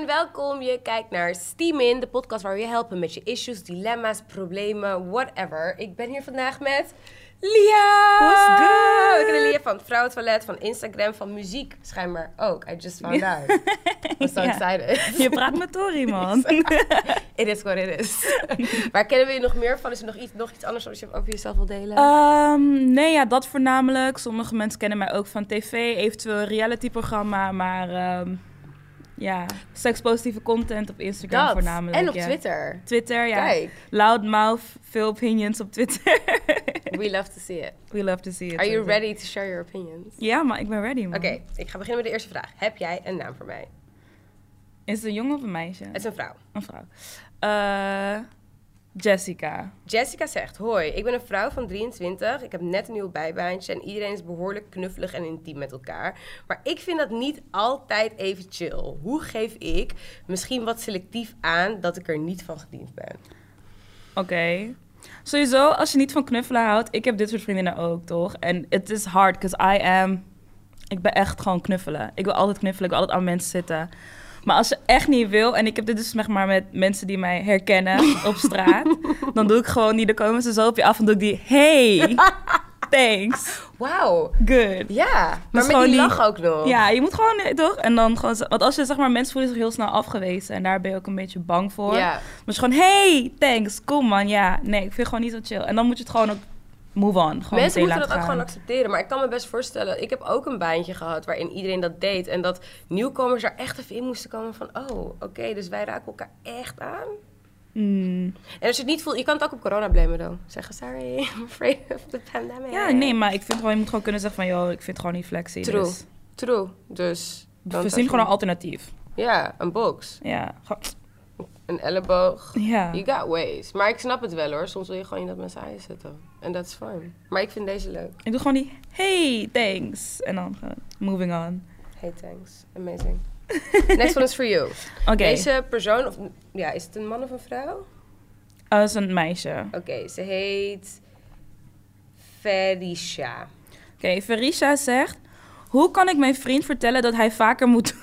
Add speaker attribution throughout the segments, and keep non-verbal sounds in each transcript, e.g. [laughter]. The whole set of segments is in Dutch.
Speaker 1: en welkom. Je kijkt naar Steam In, de podcast waar we je helpen met je issues, dilemma's, problemen, whatever. Ik ben hier vandaag met Lia!
Speaker 2: What's good?
Speaker 1: We kennen Lia van het Vrouwentoilet, van Instagram, van muziek schijnbaar ook. I just found out. [laughs] So
Speaker 2: Ja.
Speaker 1: excited.
Speaker 2: Je praat met Tori, [laughs] man. [laughs]
Speaker 1: It is what it is. Waar kennen we je nog meer van? Is er nog iets, nog iets anders wat je over jezelf wil delen?
Speaker 2: Ehm, nee, ja, dat voornamelijk. Sommige mensen kennen mij ook van tv, eventueel een reality-programma. Maar ehm, ja, sekspositieve content op Instagram
Speaker 1: dat.
Speaker 2: voornamelijk.
Speaker 1: En op
Speaker 2: ja.
Speaker 1: Twitter.
Speaker 2: Twitter, ja.
Speaker 1: Kijk,
Speaker 2: Loudmouth, veel opinions op Twitter. [laughs]
Speaker 1: we love to see it.
Speaker 2: We love to see it.
Speaker 1: Are you ready to share your opinions?
Speaker 2: Ja, maar ik ben ready, man.
Speaker 1: Oké, ik ga beginnen met de eerste vraag. Heb jij een naam voor mij?
Speaker 2: Is het een jongen of een meisje?
Speaker 1: Het is een vrouw.
Speaker 2: Een vrouw. Eh, Jessica.
Speaker 1: Jessica zegt: Hoi, ik ben een vrouw van 23. Ik heb net een nieuw bijbaantje en iedereen is behoorlijk knuffelig en intiem met elkaar. Maar ik vind dat niet altijd even chill. Hoe geef ik misschien wat selectief aan dat ik er niet van gediend ben?
Speaker 2: Oké. Sowieso, als je niet van knuffelen houdt, ik heb dit soort vriendinnen ook, toch? En het is hard, because I am... Ik ben echt gewoon knuffelen. Ik wil altijd knuffelen, ik wil altijd aan mensen zitten. Maar als je echt niet wil, en ik heb dit dus zeg maar met mensen die mij herkennen [laughs] op straat, dan doe ik gewoon niet, dan komen ze zo op je af en doe ik die, hey, [laughs] thanks,
Speaker 1: Wauw.
Speaker 2: good.
Speaker 1: Ja, maar met
Speaker 2: gewoon
Speaker 1: die
Speaker 2: die-
Speaker 1: lach ook nog.
Speaker 2: Ja, je moet gewoon, eh, toch? En dan gewoon, want als je zeg maar, mensen voelen zich heel snel afgewezen en daar ben je ook een beetje bang voor.
Speaker 1: Ja.
Speaker 2: Maar gewoon, hey, thanks, kom man, ja. Nee, ik vind het gewoon niet zo chill. En dan moet je het gewoon ook move on. Gewoon
Speaker 1: Mensen moeten dat
Speaker 2: laten
Speaker 1: ook
Speaker 2: gaan.
Speaker 1: gewoon accepteren. Maar ik kan me best voorstellen, ik heb ook een baantje gehad waarin iedereen dat deed. En dat nieuwkomers er echt even in moesten komen van, oh, oké, dus wij raken elkaar echt aan.
Speaker 2: Mm.
Speaker 1: En als je het niet voelt, je kan het ook op corona blamen dan. Zeggen, sorry, [laughs] I'm afraid of the pandemic.
Speaker 2: Ja, nee, maar ik vind gewoon, je moet gewoon kunnen zeggen van, joh, ik vind het gewoon niet flexie.
Speaker 1: True.
Speaker 2: Dus
Speaker 1: True. Dus...
Speaker 2: we zien gewoon een alternatief.
Speaker 1: Ja, een box.
Speaker 2: Ja,
Speaker 1: Een elleboog.
Speaker 2: ja.
Speaker 1: You got ways. Maar ik snap het wel hoor. Soms wil je gewoon niet dat mensen aan je zitten. En dat is fine. Maar ik vind deze leuk.
Speaker 2: Ik doe gewoon die, hey, thanks. En dan gewoon, moving on.
Speaker 1: Hey, thanks. Amazing. [laughs] Next one is for you.
Speaker 2: Oké,
Speaker 1: Deze persoon, of ja, is het een man of een vrouw?
Speaker 2: Oh, dat is een meisje.
Speaker 1: Oké, ze heet Felicia.
Speaker 2: Oké, Verisha zegt... Hoe kan ik mijn vriend vertellen dat hij vaker moet... [laughs]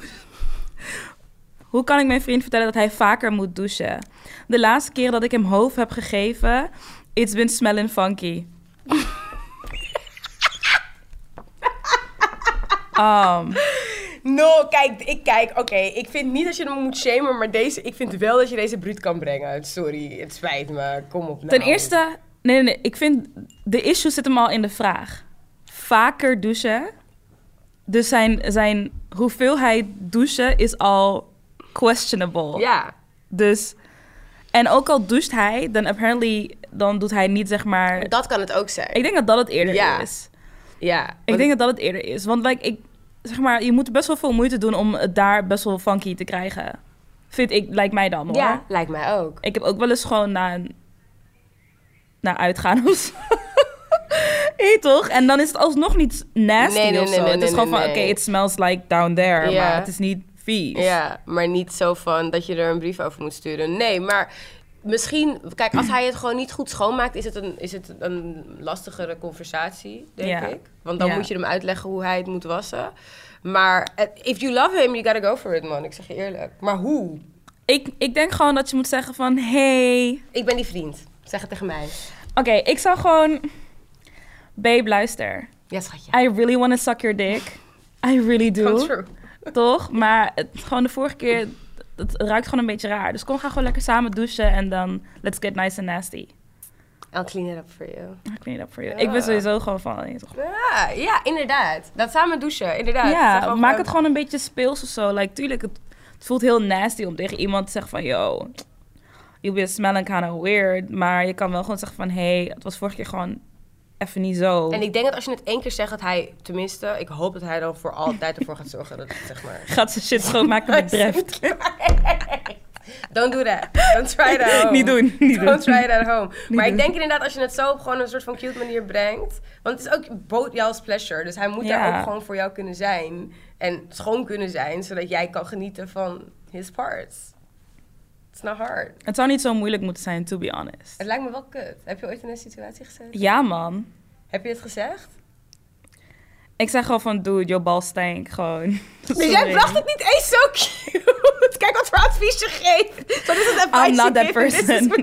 Speaker 2: Hoe kan ik mijn vriend vertellen dat hij vaker moet douchen? De laatste keer dat ik hem hoofd heb gegeven... It's been smelling funky. Um,
Speaker 1: No, kijk, ik kijk, oké, ik vind niet dat je hem moet shamen, maar deze, ik vind wel dat je deze bruut kan brengen. Sorry, het spijt me, kom op nou.
Speaker 2: ten eerste... Nee, nee, nee. Ik vind... De issue zit hem al in de vraag. Vaker douchen. Dus zijn, zijn hoeveelheid douchen is al questionable.
Speaker 1: Ja,
Speaker 2: Dus, en ook al doucht hij, dan apparently, dan doet hij niet zeg maar.
Speaker 1: dat kan het ook zijn.
Speaker 2: Ik denk dat dat het eerder
Speaker 1: Ja.
Speaker 2: is.
Speaker 1: ja,
Speaker 2: Ik denk dat dat het eerder is. Want like, ik, zeg maar, je moet best wel veel moeite doen om het daar best wel funky te krijgen. Vind ik, lijkt mij dan hoor.
Speaker 1: Ja, lijkt mij ook.
Speaker 2: Ik heb ook wel eens gewoon naar een, uitgaan of zo. [laughs] Hey, toch? En dan is het alsnog niet nasty
Speaker 1: Nee, nee,
Speaker 2: of
Speaker 1: nee,
Speaker 2: zo.
Speaker 1: nee,
Speaker 2: het is gewoon van, oké,
Speaker 1: nee.
Speaker 2: it smells like down there. Maar het is niet vies.
Speaker 1: Ja, maar niet zo van dat je er een brief over moet sturen. Nee, maar misschien... Kijk, als hij het gewoon niet goed schoonmaakt... is het een, is het een lastigere conversatie, denk
Speaker 2: Ja.
Speaker 1: ik. Want dan
Speaker 2: Ja.
Speaker 1: moet je hem uitleggen hoe hij het moet wassen. Maar eh, if you love him, you gotta go for it, man. Ik zeg je eerlijk. Maar hoe?
Speaker 2: Ik, ik denk gewoon dat je moet zeggen van, hey,
Speaker 1: Ik ben die vriend. Zeg het tegen mij.
Speaker 2: Oké, ik zou gewoon... Babe, luister.
Speaker 1: Ja, schatje.
Speaker 2: I really want to suck your dick. I really do.
Speaker 1: Come true.
Speaker 2: Toch? Maar het, gewoon de vorige keer... Het ruikt gewoon een beetje raar. Dus kom, ga gewoon lekker samen douchen. En dan let's get nice and nasty.
Speaker 1: I'll clean it up for you.
Speaker 2: I clean it up for you.
Speaker 1: Ja.
Speaker 2: Ik ben sowieso gewoon van... toch-
Speaker 1: Ja, ja, inderdaad. Dat samen douchen, inderdaad.
Speaker 2: Ja, maak het gewoon een beetje speels of zo. Like, tuurlijk, het, het voelt heel nasty om tegen iemand te zeggen van... Yo, you be smelling kind of weird. Maar je kan wel gewoon zeggen van... Hey, het was vorige keer gewoon even niet zo.
Speaker 1: En ik denk dat als je het één keer zegt, dat hij, tenminste, ik hoop dat hij dan voor altijd ervoor gaat zorgen dat het, zeg maar... [laughs]
Speaker 2: Gaat zijn shit schoonmaken met [laughs] dreft. [laughs]
Speaker 1: Don't do that. Don't try it at home.
Speaker 2: Niet doen, niet
Speaker 1: Don't
Speaker 2: doen.
Speaker 1: try it at home. maar ik denk inderdaad, als je het zo op gewoon een soort van cute manier brengt. Want het is ook both jouws pleasure. Dus hij moet daar ook gewoon voor jou kunnen zijn. En schoon kunnen zijn, zodat jij kan genieten van his parts. It's not hard.
Speaker 2: Het zou niet zo moeilijk moeten zijn, to be honest.
Speaker 1: Het lijkt me wel kut. Heb je ooit in een situatie gezeten?
Speaker 2: Ja, man.
Speaker 1: Heb je het gezegd?
Speaker 2: Ik zeg gewoon van, dude, your bal stank. Gewoon. [laughs]
Speaker 1: Dus jij bracht het niet eens zo cute. Kijk wat advies je geeft. What is het advice
Speaker 2: I'm not that person.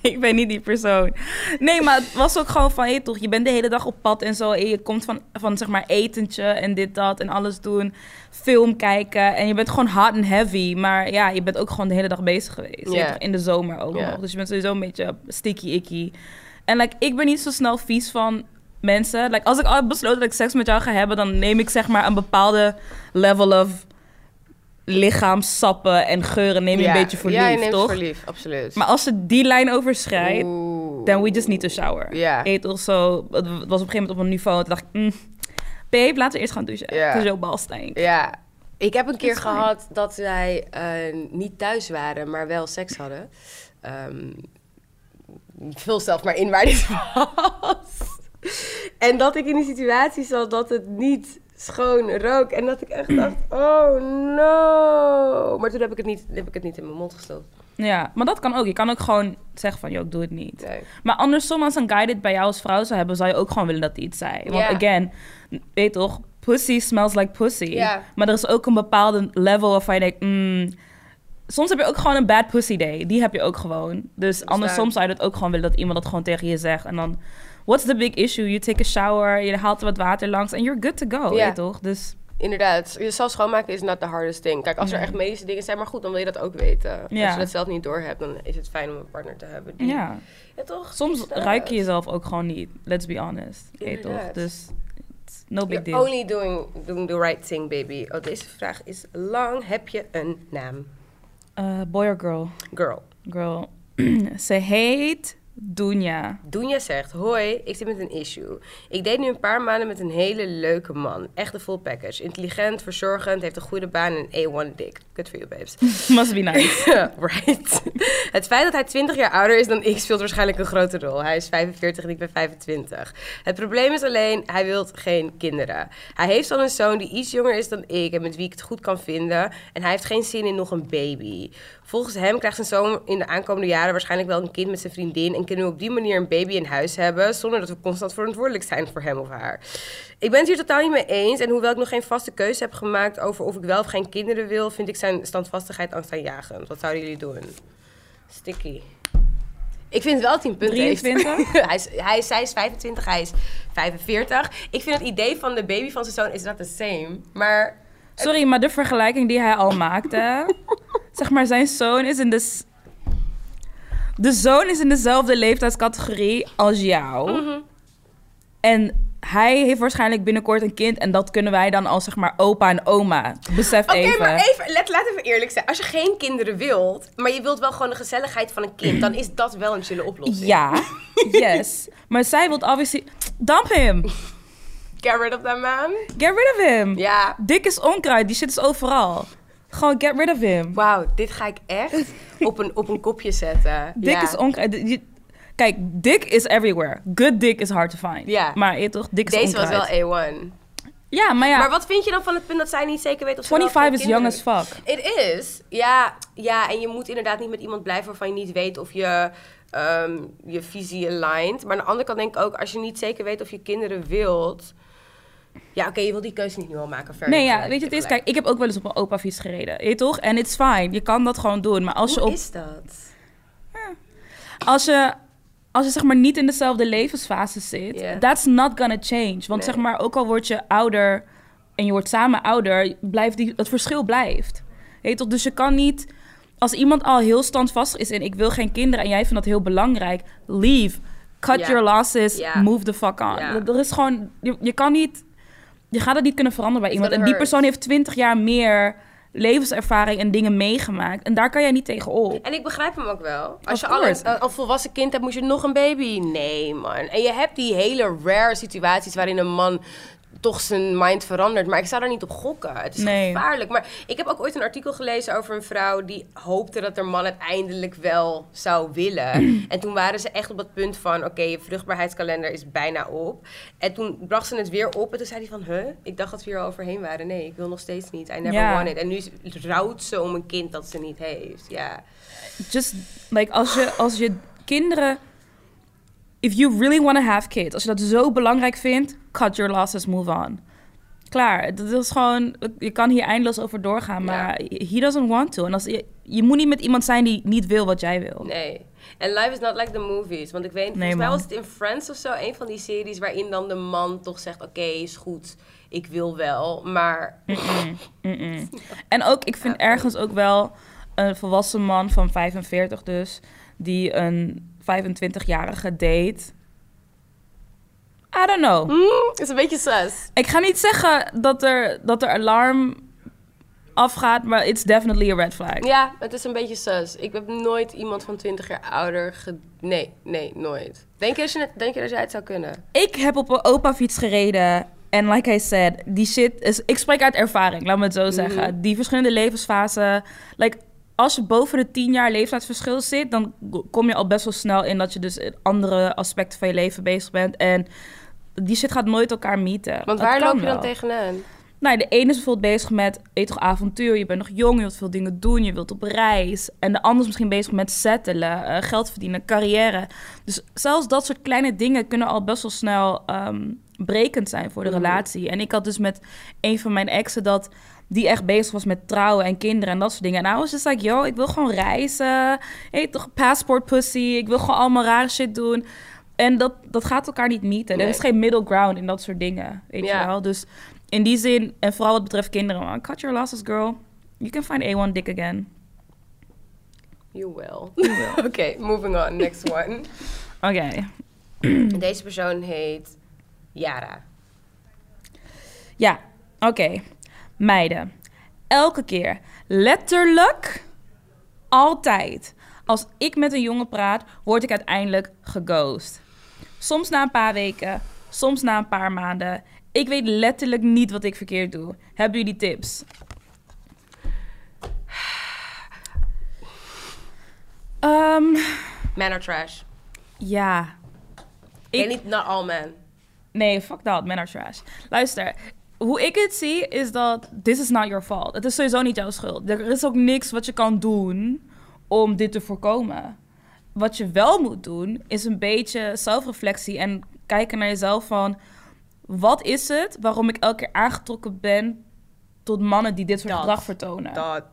Speaker 2: [laughs] ik ben niet die persoon. Nee, maar het was ook gewoon van, hé toch, je bent de hele dag op pad en zo. En je komt van, van zeg maar etentje en dit, dat en alles doen. Film kijken. En je bent gewoon hot and heavy. Maar ja, je bent ook gewoon de hele dag bezig geweest. Je toch, In de zomer ook nog. Dus je bent sowieso een beetje sticky icky. En like, ik ben niet zo snel vies van mensen. Like, als ik al heb besloten dat ik seks met jou ga hebben... dan neem ik zeg maar een bepaalde level of lichaamsappen en geuren... neem je
Speaker 1: Ja.
Speaker 2: een beetje voor
Speaker 1: Ja,
Speaker 2: lief,
Speaker 1: neemt
Speaker 2: toch?
Speaker 1: voor lief, absoluut.
Speaker 2: Maar als ze die lijn overschrijdt, then we just need to shower.
Speaker 1: Ja.
Speaker 2: Toch zo, het was op een gegeven moment op een niveau, toen dacht ik, mm, babe, laten we eerst gaan douchen.
Speaker 1: Ja.
Speaker 2: Ja. jouw bal stinkt.
Speaker 1: Ja. Ik heb een keer
Speaker 2: is fijn.
Speaker 1: gehad dat zij eh, niet thuis waren, maar wel seks hadden. Ehm vul zelf maar in waar dit [laughs] was. [laughs] En dat ik in die situatie zat dat het niet schoon rook. En dat ik echt dacht, [clears throat] oh no. Maar toen heb ik het niet, heb ik het niet in mijn mond gestopt.
Speaker 2: Ja, maar dat kan ook. Je kan ook gewoon zeggen van, joh, ik doe het niet.
Speaker 1: Nee.
Speaker 2: Maar andersom, als een guy dit bij jou als vrouw zou hebben, zou je ook gewoon willen dat hij iets zei. Want again, weet toch, pussy smells like pussy. Maar er is ook een bepaalde level waarvan je denkt, mm, soms heb je ook gewoon een bad pussy day. Die heb je ook gewoon. Dus andersom zou je dat ook gewoon willen dat iemand dat gewoon tegen je zegt. En dan, what's the big issue? You take a shower, je haalt wat water langs en you're good to go,
Speaker 1: Ja.
Speaker 2: toch? Dus
Speaker 1: Inderdaad, jezelf schoonmaken is not the hardest thing. Kijk, als er echt medische dingen zijn, maar goed, dan wil je dat ook weten. Als je dat zelf niet doorhebt, dan is het fijn om een partner te hebben. Die...
Speaker 2: ja,
Speaker 1: Ja, toch?
Speaker 2: soms ruik je jezelf ook gewoon niet. Let's be honest, weet toch? Dus no big deal.
Speaker 1: only doing, doing the right thing, baby. Oh, deze vraag is lang. Heb je een naam?
Speaker 2: Uh, boy or girl?
Speaker 1: Girl.
Speaker 2: Girl. [clears throat] Ze heet Dunja.
Speaker 1: Doenja zegt, hoi, ik zit met een issue. Ik deed nu een paar maanden met een hele leuke man. Echt een full package. Intelligent, verzorgend, heeft een goede baan en een A1 dik. Good for you, babes. [laughs]
Speaker 2: Must be nice. [laughs]
Speaker 1: right. Het feit dat hij 20 jaar ouder is dan ik speelt waarschijnlijk een grote rol. Hij is 45 en ik ben 25. Het probleem is alleen, hij wil geen kinderen. Hij heeft al een zoon die iets jonger is dan ik en met wie ik het goed kan vinden. En hij heeft geen zin in nog een baby. Volgens hem krijgt zijn zoon in de aankomende jaren waarschijnlijk wel een kind met zijn vriendin. En kunnen we op die manier een baby in huis hebben zonder dat we constant verantwoordelijk zijn voor hem of haar. Ik ben het hier totaal niet mee eens. En hoewel ik nog geen vaste keuze heb gemaakt over of ik wel of geen kinderen wil, vind ik zijn standvastigheid angstaanjagend. Wat zouden jullie doen? Sticky. Ik vind wel dat hij een punt
Speaker 2: 23?
Speaker 1: heeft. hij, is, hij is, zij is 25, hij is 45. Ik vind het idee van de baby van zijn zoon is not the same. Maar
Speaker 2: Sorry, maar de vergelijking die hij al maakte... [laughs] zeg maar, zijn zoon is in de... De zoon is in dezelfde leeftijdscategorie als jou.
Speaker 1: Mhm.
Speaker 2: En hij heeft waarschijnlijk binnenkort een kind... en dat kunnen wij dan als, zeg maar, opa en oma. Besef
Speaker 1: Oké,
Speaker 2: even.
Speaker 1: maar even, let, laat even eerlijk zijn. Als je geen kinderen wilt, maar je wilt wel gewoon de gezelligheid van een kind, dan is dat wel een chille oplossing.
Speaker 2: Ja, yes. Maar zij wil obviously... Dump him.
Speaker 1: Get rid of that man.
Speaker 2: Get rid of him.
Speaker 1: Ja.
Speaker 2: Dik is onkruid, die shit is overal. Gewoon get rid of him.
Speaker 1: Wauw, dit ga ik echt op een, op een kopje zetten. [laughs]
Speaker 2: Dik
Speaker 1: ja.
Speaker 2: is onkruid. Je- Kijk, dik is everywhere. Good dick is hard to find.
Speaker 1: Ja.
Speaker 2: Maar je toch, dik is
Speaker 1: Deze was wel A1.
Speaker 2: Ja, maar ja,
Speaker 1: Maar wat vind je dan van het punt dat zij niet zeker weet of ze wel of
Speaker 2: 25 is young as fuck.
Speaker 1: It is. Ja, ja, en je moet inderdaad niet met iemand blijven waarvan je niet weet of je ehm, je visie aligned. Maar aan de andere kant denk ik ook, als je niet zeker weet of je kinderen wilt... Ja, oké, je wil die keuze niet nu al maken. Fair
Speaker 2: Nee, ja, weet je, het is, kijk, ik heb ook wel eens op een opa-fiets gereden. Je toch? En it's fine. Je kan dat gewoon doen. Maar als je
Speaker 1: Hoe
Speaker 2: op...
Speaker 1: is dat?
Speaker 2: Als je, als je zeg maar niet in dezelfde levensfase zit,
Speaker 1: Ja.
Speaker 2: that's not gonna change. Want
Speaker 1: Nee.
Speaker 2: zeg maar, ook al word je ouder en je wordt samen ouder, blijft die, het verschil blijft. Weet je toch? Dus je kan niet, als iemand al heel standvastig is en ik wil geen kinderen en jij vindt dat heel belangrijk, leave. Cut
Speaker 1: Ja.
Speaker 2: your losses,
Speaker 1: Ja.
Speaker 2: move the fuck on.
Speaker 1: Ja.
Speaker 2: Er is gewoon, je, je kan niet, je gaat het niet kunnen veranderen bij iemand. En die persoon heeft 20 jaar meer levenservaring en dingen meegemaakt. En daar kan jij niet tegen op.
Speaker 1: En ik begrijp hem ook wel. Als
Speaker 2: Of
Speaker 1: je al een,
Speaker 2: course.
Speaker 1: een, een volwassen kind hebt, moet je nog een baby. Nee, man. En je hebt die hele rare situaties waarin een man toch zijn mind verandert. Maar ik zou daar niet op gokken. Het is
Speaker 2: Nee.
Speaker 1: gevaarlijk. Maar ik heb ook ooit een artikel gelezen over een vrouw die hoopte dat haar man uiteindelijk wel zou willen. [clears throat] en toen waren ze echt op dat punt van: oké, je vruchtbaarheidskalender is bijna op. En toen bracht ze het weer op. En toen zei hij van: huh, ik dacht dat we hier al overheen waren. Nee, ik wil nog steeds niet. I never
Speaker 2: Ja.
Speaker 1: want it. En nu rouwt ze om een kind dat ze niet heeft. Ja.
Speaker 2: just like als je als je kinderen if you really want to have kids als je dat zo belangrijk vindt cut your losses move on klaar. Dat is gewoon, je kan hier eindeloos over doorgaan, maar he doesn't want to. En als, je, je moet niet met iemand zijn die niet wil wat jij wil.
Speaker 1: Nee. En life is not like the movies. Want ik weet, volgens mij was het in Friends of zo, een van die series waarin dan de man toch zegt: Oké, is goed, ik wil wel, maar. [laughs]
Speaker 2: En ook, ik vind ergens ook wel een volwassen man van 45 dus, die een 25-jarige date. I don't know.
Speaker 1: Hmm, is een beetje sus.
Speaker 2: Ik ga niet zeggen dat er, dat er alarm afgaat, maar it's definitely a red flag.
Speaker 1: Ja, het is een beetje sus. Ik heb nooit iemand van 20 jaar ouder ge... Nee, nee, nooit. Denk je, dat je, het- denk je dat jij het zou kunnen?
Speaker 2: Ik heb op een opa-fiets gereden. En like I said, die shit is... Ik spreek uit ervaring, laat me het zo zeggen. Die verschillende levensfasen... Like, als je boven de 10 jaar leeftijdsverschil zit... dan kom je al best wel snel in dat je dus andere aspecten van je leven bezig bent. En die shit gaat nooit elkaar meeten.
Speaker 1: Want waar loop je dan
Speaker 2: wel.
Speaker 1: tegenaan?
Speaker 2: Nou, de ene is bijvoorbeeld bezig met je toch avontuur. Je bent nog jong, je wilt veel dingen doen, je wilt op reis. En de ander is misschien bezig met settelen, eh, geld verdienen, carrière. Dus zelfs dat soort kleine dingen kunnen al best wel snel ehm, brekend zijn voor de
Speaker 1: Mhm.
Speaker 2: relatie. En ik had dus met een van mijn exen dat die echt bezig was met trouwen en kinderen en dat soort dingen. En I was just like, yo, ik wil gewoon reizen. Hey, toch passport pussy. Ik wil gewoon allemaal rare shit doen. En dat, dat gaat elkaar niet meeten.
Speaker 1: Nee.
Speaker 2: Er is geen middle ground in dat soort dingen, weet
Speaker 1: Ja.
Speaker 2: je wel. Dus in die zin, en vooral wat betreft kinderen, cut your losses, girl. You can find A1 dick again.
Speaker 1: You will.
Speaker 2: You will. [laughs]
Speaker 1: Oké, moving on. Next [laughs] one.
Speaker 2: Oké. [clears throat]
Speaker 1: Deze persoon heet Yara.
Speaker 2: Ja, oké. Meiden. Elke keer, letterlijk, altijd. Als ik met een jongen praat, word ik uiteindelijk geghost. Soms na een paar weken, soms na een paar maanden. Ik weet letterlijk niet wat ik verkeerd doe. Hebben jullie tips? Ehm,
Speaker 1: Man or trash?
Speaker 2: ja.
Speaker 1: Ik...
Speaker 2: Ik-
Speaker 1: niet not all men.
Speaker 2: Nee, fuck dat, men are trash. Luister, hoe ik het zie is dat this is not your fault. Het is sowieso niet jouw schuld. Er is ook niks wat je kan doen om dit te voorkomen. Wat je wel moet doen, is een beetje zelfreflectie en kijken naar jezelf van... Wat is het waarom ik elke keer aangetrokken ben tot mannen die dit soort
Speaker 1: Dat.
Speaker 2: gedrag vertonen?
Speaker 1: Dat.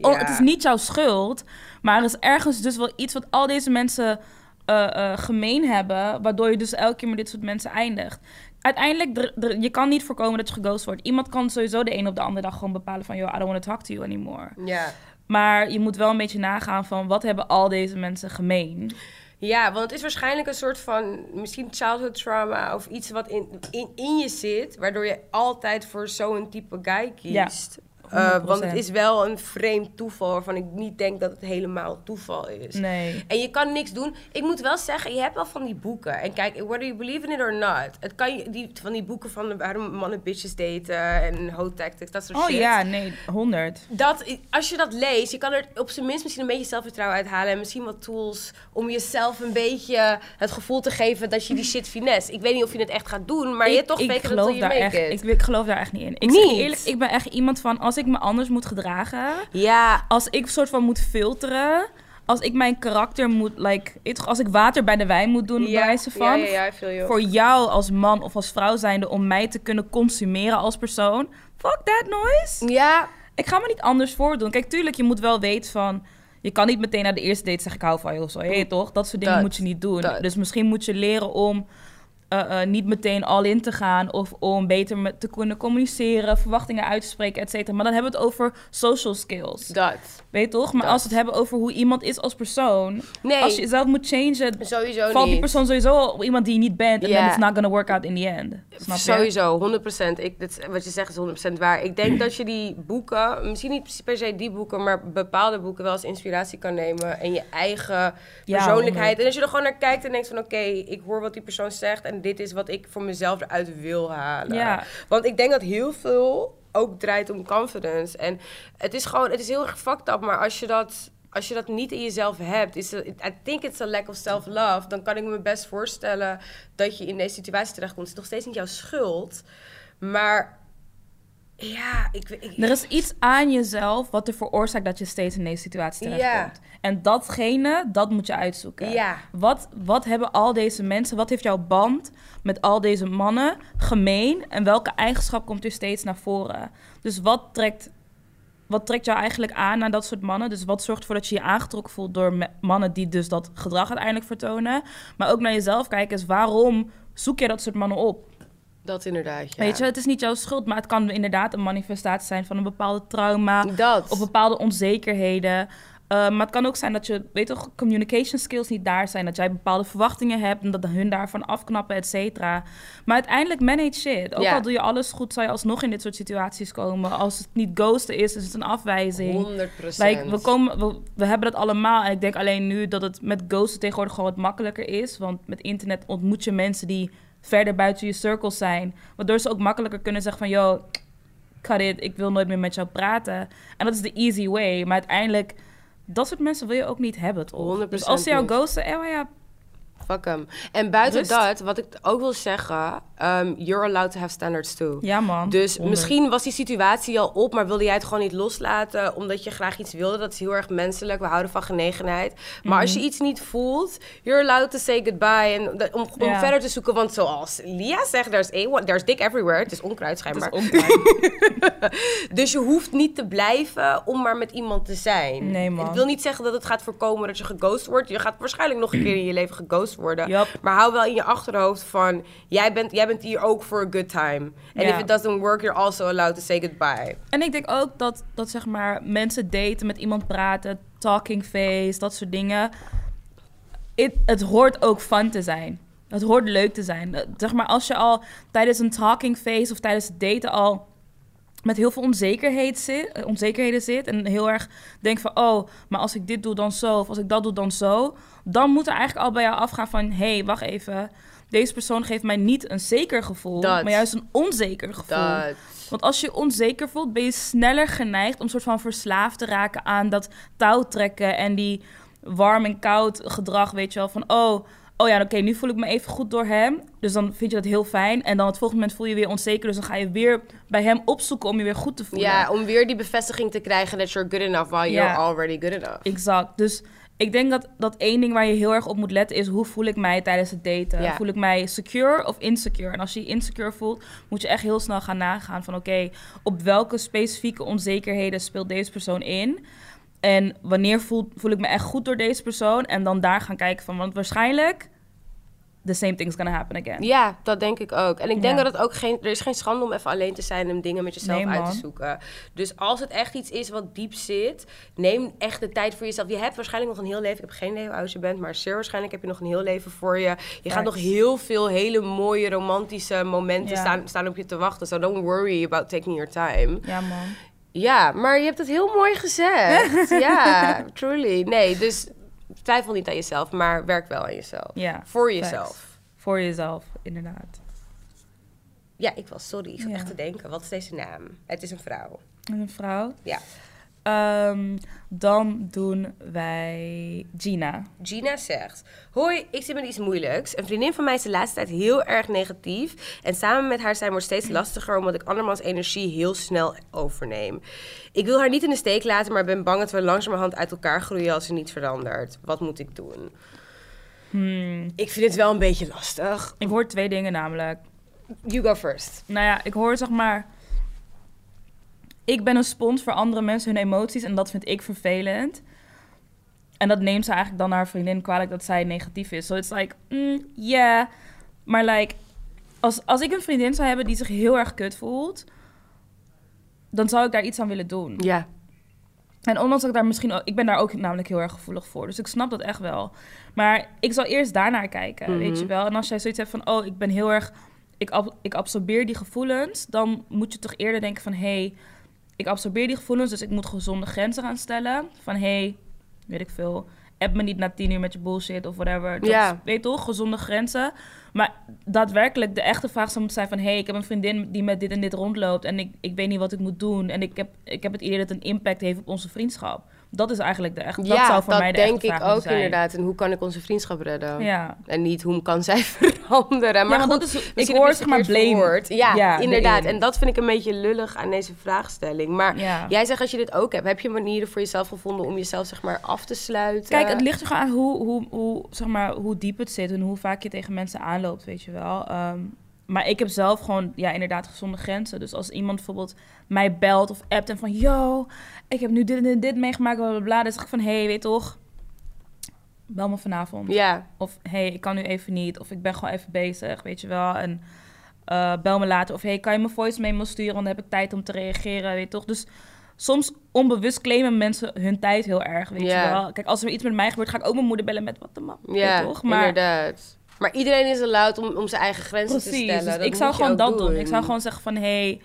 Speaker 2: Oh, het is niet jouw schuld, maar er is ergens dus wel iets wat al deze mensen eh, eh, gemeen hebben, waardoor je dus elke keer met dit soort mensen eindigt. Uiteindelijk, je kan niet voorkomen dat je geghost wordt. Iemand kan sowieso de een op de andere dag gewoon bepalen van, yo, I don't want to talk to you anymore.
Speaker 1: Ja.
Speaker 2: Maar je moet wel een beetje nagaan van, wat hebben al deze mensen gemeen?
Speaker 1: Ja, want het is waarschijnlijk een soort van misschien childhood trauma of iets wat in, in, in je zit, waardoor je altijd voor zo'n type guy kiest. Eh, want het
Speaker 2: 100%.
Speaker 1: is wel een vreemd toeval waarvan ik niet denk dat het helemaal toeval is.
Speaker 2: Nee.
Speaker 1: En je kan niks doen. Ik moet wel zeggen, je hebt wel van die boeken. En kijk, whether you believe in it or not. Het kan je, die, van die boeken van waarom mannen bitches daten en hoe tactics, dat soort
Speaker 2: Oh
Speaker 1: shit.
Speaker 2: ja, nee, 100.
Speaker 1: Dat, als je dat leest, je kan er op zijn minst misschien een beetje zelfvertrouwen uithalen. En misschien wat tools om jezelf een beetje het gevoel te geven dat je die shit finesse. Ik weet niet of je het echt gaat doen, maar je
Speaker 2: ik,
Speaker 1: toch
Speaker 2: ik geloof
Speaker 1: dat je
Speaker 2: daar echt,
Speaker 1: it.
Speaker 2: ik, ik geloof daar echt niet in. Ik zeg
Speaker 1: Niet?
Speaker 2: eerlijk, ik ben echt iemand van, als ik me anders moet gedragen...
Speaker 1: Ja,
Speaker 2: als ik soort van moet filteren, als ik mijn karakter moet, like, als ik water bij de wijn moet doen, bij wijze van,
Speaker 1: Ja, ja, ja, I feel you.
Speaker 2: voor jou als man of als vrouw zijnde om mij te kunnen consumeren als persoon, fuck that noise.
Speaker 1: Ja,
Speaker 2: Ik ga me niet anders voordoen. Kijk, tuurlijk, je moet wel weten van, je kan niet meteen na de eerste date zeggen ik hou van je of zo, hé toch? Dat soort dingen
Speaker 1: Dat,
Speaker 2: moet je niet doen.
Speaker 1: dat.
Speaker 2: Dus misschien moet je leren om eh, eh, niet meteen all in te gaan of om beter met te kunnen communiceren, verwachtingen uit te spreken, et cetera. Maar dan hebben we het over social skills.
Speaker 1: dat.
Speaker 2: Weet je toch? Maar
Speaker 1: Dat.
Speaker 2: als we het hebben over hoe iemand is als persoon.
Speaker 1: Nee,
Speaker 2: Als je jezelf moet changen,
Speaker 1: sowieso
Speaker 2: valt
Speaker 1: niet.
Speaker 2: die persoon sowieso op iemand die je niet bent. En
Speaker 1: Ja.
Speaker 2: then it's not gonna work out in the end. Snap?
Speaker 1: Sowieso, 100%. Ik, dit, wat je zegt is 100% waar. Ik denk dat je die boeken, misschien niet per se die boeken, maar bepaalde boeken wel als inspiratie kan nemen. En je eigen persoonlijkheid. En als je er gewoon naar kijkt en denkt van oké, ik hoor wat die persoon zegt en dit is wat ik voor mezelf eruit wil halen.
Speaker 2: Ja.
Speaker 1: Want ik denk dat heel veel ook draait om confidence. En het is gewoon, het is heel erg fucked up, maar als je dat... Als je dat niet in jezelf hebt, is het, I think it's a lack of self-love. Dan kan ik me best voorstellen dat je in deze situatie terechtkomt. Het is nog steeds niet jouw schuld. Maar Ja, ik, ik,
Speaker 2: Er is iets aan jezelf wat er veroorzaakt dat je steeds in deze situatie
Speaker 1: Ja.
Speaker 2: terechtkomt. En datgene, dat moet je uitzoeken.
Speaker 1: Ja.
Speaker 2: Wat, wat hebben al deze mensen, wat heeft jouw band met al deze mannen gemeen? En welke eigenschap komt er steeds naar voren? Dus wat trekt, wat trekt jou eigenlijk aan naar dat soort mannen? Dus wat zorgt ervoor dat je je aangetrokken voelt door mannen die dus dat gedrag uiteindelijk vertonen? Maar ook naar jezelf kijken is waarom zoek je dat soort mannen op?
Speaker 1: Dat inderdaad, ja.
Speaker 2: Weet je, het is niet jouw schuld, maar het kan inderdaad een manifestatie zijn van een bepaalde trauma
Speaker 1: Dat.
Speaker 2: of bepaalde onzekerheden. Uh, maar het kan ook zijn dat je, weet toch, communication skills niet daar zijn. Dat jij bepaalde verwachtingen hebt en dat hun daarvan afknappen, et cetera. Maar uiteindelijk manage shit. Ook
Speaker 1: Ja.
Speaker 2: al doe je alles goed, zal je alsnog in dit soort situaties komen. Als het niet ghosten is, is het een afwijzing.
Speaker 1: 100 procent.
Speaker 2: Like, we, komen, we, we hebben dat allemaal. En ik denk alleen nu dat het met ghosten tegenwoordig gewoon wat makkelijker is. Want met internet ontmoet je mensen die verder buiten je cirkles zijn. Waardoor ze ook makkelijker kunnen zeggen van... Yo, cut it, ik wil nooit meer met jou praten. En dat is de easy way. Maar uiteindelijk, dat soort mensen wil je ook niet hebben, toch?
Speaker 1: 100%
Speaker 2: Dus als ze jou ghosten, eh, ja,
Speaker 1: Fuck hem. En buiten
Speaker 2: Rust.
Speaker 1: dat, wat ik ook wil zeggen, um, you're allowed to have standards too.
Speaker 2: ja man.
Speaker 1: Dus
Speaker 2: 100.
Speaker 1: misschien was die situatie al op, maar wilde jij het gewoon niet loslaten omdat je graag iets wilde. Dat is heel erg menselijk. We houden van genegenheid. Maar als je
Speaker 2: Mhm.
Speaker 1: iets niet voelt, you're allowed to say goodbye. En om, om
Speaker 2: Ja.
Speaker 1: verder te zoeken, want zoals Lia zegt, there's, a, there's dick everywhere. Het is onkruid
Speaker 2: is
Speaker 1: schijnbaar.
Speaker 2: onkruid. [laughs]
Speaker 1: Dus je hoeft niet te blijven om maar met iemand te zijn.
Speaker 2: Nee, man.
Speaker 1: Het wil niet zeggen dat het gaat voorkomen dat je geghost wordt. Je gaat waarschijnlijk nog een keer in je leven geghost worden. Maar hou wel in je achterhoofd van... Jij bent, jij bent hier ook voor a good time. En if it doesn't work, you're also allowed to say goodbye.
Speaker 2: En ik denk ook dat, dat zeg maar, mensen daten, met iemand praten, talking face, dat soort dingen. Het, het hoort ook fun te zijn. Het hoort leuk te zijn. Eh, Zeg maar, als je al tijdens een talking face of tijdens het daten al met heel veel onzekerheid zit, eh, onzekerheden zit en heel erg denkt van, oh, maar als ik dit doe dan zo, of als ik dat doe dan zo, dan moet er eigenlijk al bij jou afgaan van, hé, hey, wacht even, deze persoon geeft mij niet een zeker gevoel,
Speaker 1: Dat.
Speaker 2: maar juist een onzeker gevoel.
Speaker 1: Dat.
Speaker 2: Want als je je onzeker voelt, ben je sneller geneigd om soort van verslaafd te raken aan dat touwtrekken en die warm en koud gedrag, weet je wel, van oh, oh ja, oké, nu voel ik me even goed door hem, dus dan vind je dat heel fijn en dan het volgende moment voel je je weer onzeker, dus dan ga je weer bij hem opzoeken om je weer goed te voelen.
Speaker 1: Ja, om weer die bevestiging te krijgen that you're good enough while you're already good enough.
Speaker 2: Exact. Dus ik denk dat, dat één ding waar je heel erg op moet letten is hoe voel ik mij tijdens het daten. Voel ik mij secure of insecure? En als je je insecure voelt, moet je echt heel snel gaan nagaan van oké, op welke specifieke onzekerheden speelt deze persoon in? En wanneer voel, voel ik me echt goed door deze persoon? En dan daar gaan kijken van, want waarschijnlijk the same thing's gonna happen again.
Speaker 1: Ja, dat denk ik ook. En ik denk
Speaker 2: Ja.
Speaker 1: dat het ook geen... Er is geen schande om even alleen te zijn en dingen met jezelf
Speaker 2: Nee,
Speaker 1: uit te zoeken. Dus als het echt iets is wat diep zit, neem echt de tijd voor jezelf. Je hebt waarschijnlijk nog een heel leven. Ik heb geen idee hoe oud je bent, maar zeer waarschijnlijk heb je nog een heel leven voor je. Je gaat nog heel veel hele mooie romantische momenten
Speaker 2: Ja.
Speaker 1: staan, staan op je te wachten. So don't worry about taking your time.
Speaker 2: Ja, man.
Speaker 1: Ja, maar je hebt het heel mooi gezegd. [laughs] ja, truly. Nee, dus twijfel niet aan jezelf, maar werk wel aan jezelf.
Speaker 2: Ja.
Speaker 1: Voor
Speaker 2: facts.
Speaker 1: jezelf.
Speaker 2: Voor jezelf, inderdaad.
Speaker 1: Ja, ik was sorry. Ik zat
Speaker 2: Ja.
Speaker 1: echt te denken. Wat is deze naam? Het is een vrouw.
Speaker 2: En een vrouw?
Speaker 1: Ja.
Speaker 2: Ehm, dan doen wij Gina.
Speaker 1: Gina zegt: Hoi, ik zit met iets moeilijks. Een vriendin van mij is de laatste tijd heel erg negatief. En samen met haar zijn wordt steeds lastiger omdat ik andermans energie heel snel overneem. Ik wil haar niet in de steek laten, maar ben bang dat we langzamerhand uit elkaar groeien als ze niet verandert. Wat moet ik doen?
Speaker 2: Hmm.
Speaker 1: Ik vind het wel een beetje lastig.
Speaker 2: Ik hoor twee dingen namelijk.
Speaker 1: You go first.
Speaker 2: Nou ja, ik hoor zeg maar. Ik ben een spons voor andere mensen hun emoties en dat vind ik vervelend. En dat neemt ze eigenlijk dan haar vriendin kwalijk dat zij negatief is. So it's like, mm, yeah. Maar like, als, als ik een vriendin zou hebben die zich heel erg kut voelt, dan zou ik daar iets aan willen doen.
Speaker 1: Ja.
Speaker 2: En ondanks dat ik daar misschien ook... Ik ben daar ook namelijk heel erg gevoelig voor. Dus ik snap dat echt wel. Maar ik zal eerst daarnaar kijken,
Speaker 1: Mhm.
Speaker 2: weet je wel. En als jij zoiets hebt van... Oh, ik ben heel erg... Ik, ab- ik absorbeer die gevoelens. Dan moet je toch eerder denken van... Hé, hey, ik absorbeer die gevoelens. Dus ik moet gezonde grenzen gaan stellen. Van hé, hey, weet ik veel... App me niet na tien uur met je bullshit of whatever. Dat
Speaker 1: Ja.
Speaker 2: is, weet je toch, gezonde grenzen. Maar daadwerkelijk, de echte vraag zou moeten zijn van... hé, hey, ik heb een vriendin die met dit en dit rondloopt... en ik, ik weet niet wat ik moet doen. En ik heb, ik heb het idee dat het een impact heeft op onze vriendschap. Dat is eigenlijk de echt. dat zou voor mij de
Speaker 1: denk ik ook
Speaker 2: zijn.
Speaker 1: inderdaad. En hoe kan ik onze vriendschap redden?
Speaker 2: Ja.
Speaker 1: En niet hoe kan zij [laughs] veranderen. Maar
Speaker 2: want
Speaker 1: goed,
Speaker 2: dat is- ik hoor zeg maar blame.
Speaker 1: Ja,
Speaker 2: Ja,
Speaker 1: inderdaad. En dat vind ik een beetje lullig aan deze vraagstelling. Maar
Speaker 2: Ja.
Speaker 1: jij zegt als je dit ook hebt, heb je manieren voor jezelf gevonden om jezelf zeg maar af te sluiten?
Speaker 2: Kijk, het ligt er gewoon aan hoe, hoe, hoe, zeg maar, hoe diep het zit en hoe vaak je tegen mensen aanloopt, weet je wel. Ehm, maar ik heb zelf gewoon, ja, inderdaad gezonde grenzen. Dus als iemand bijvoorbeeld mij belt of appt en van... Yo, ik heb nu dit en dit, meegemaakt, bla, bla, bla. Dan zeg ik van, hé, hey, weet toch... Bel me vanavond.
Speaker 1: Ja,
Speaker 2: Of, hé, hey, ik kan nu even niet. Of ik ben gewoon even bezig, weet je wel. En eh, bel me later. Of, hé, hey, kan je me voice memo sturen? Want dan heb ik tijd om te reageren, weet toch. Dus soms onbewust claimen mensen hun tijd heel erg, weet
Speaker 1: Ja.
Speaker 2: je wel. Kijk, als er iets met mij gebeurt, ga ik ook mijn moeder bellen met wat de man. weet toch? Maar
Speaker 1: inderdaad. Maar iedereen is allowed om, om zijn eigen grenzen te
Speaker 2: precies,
Speaker 1: stellen.
Speaker 2: dus ik zou gewoon dat doen. Ik zou gewoon zeggen van, hé... Hey,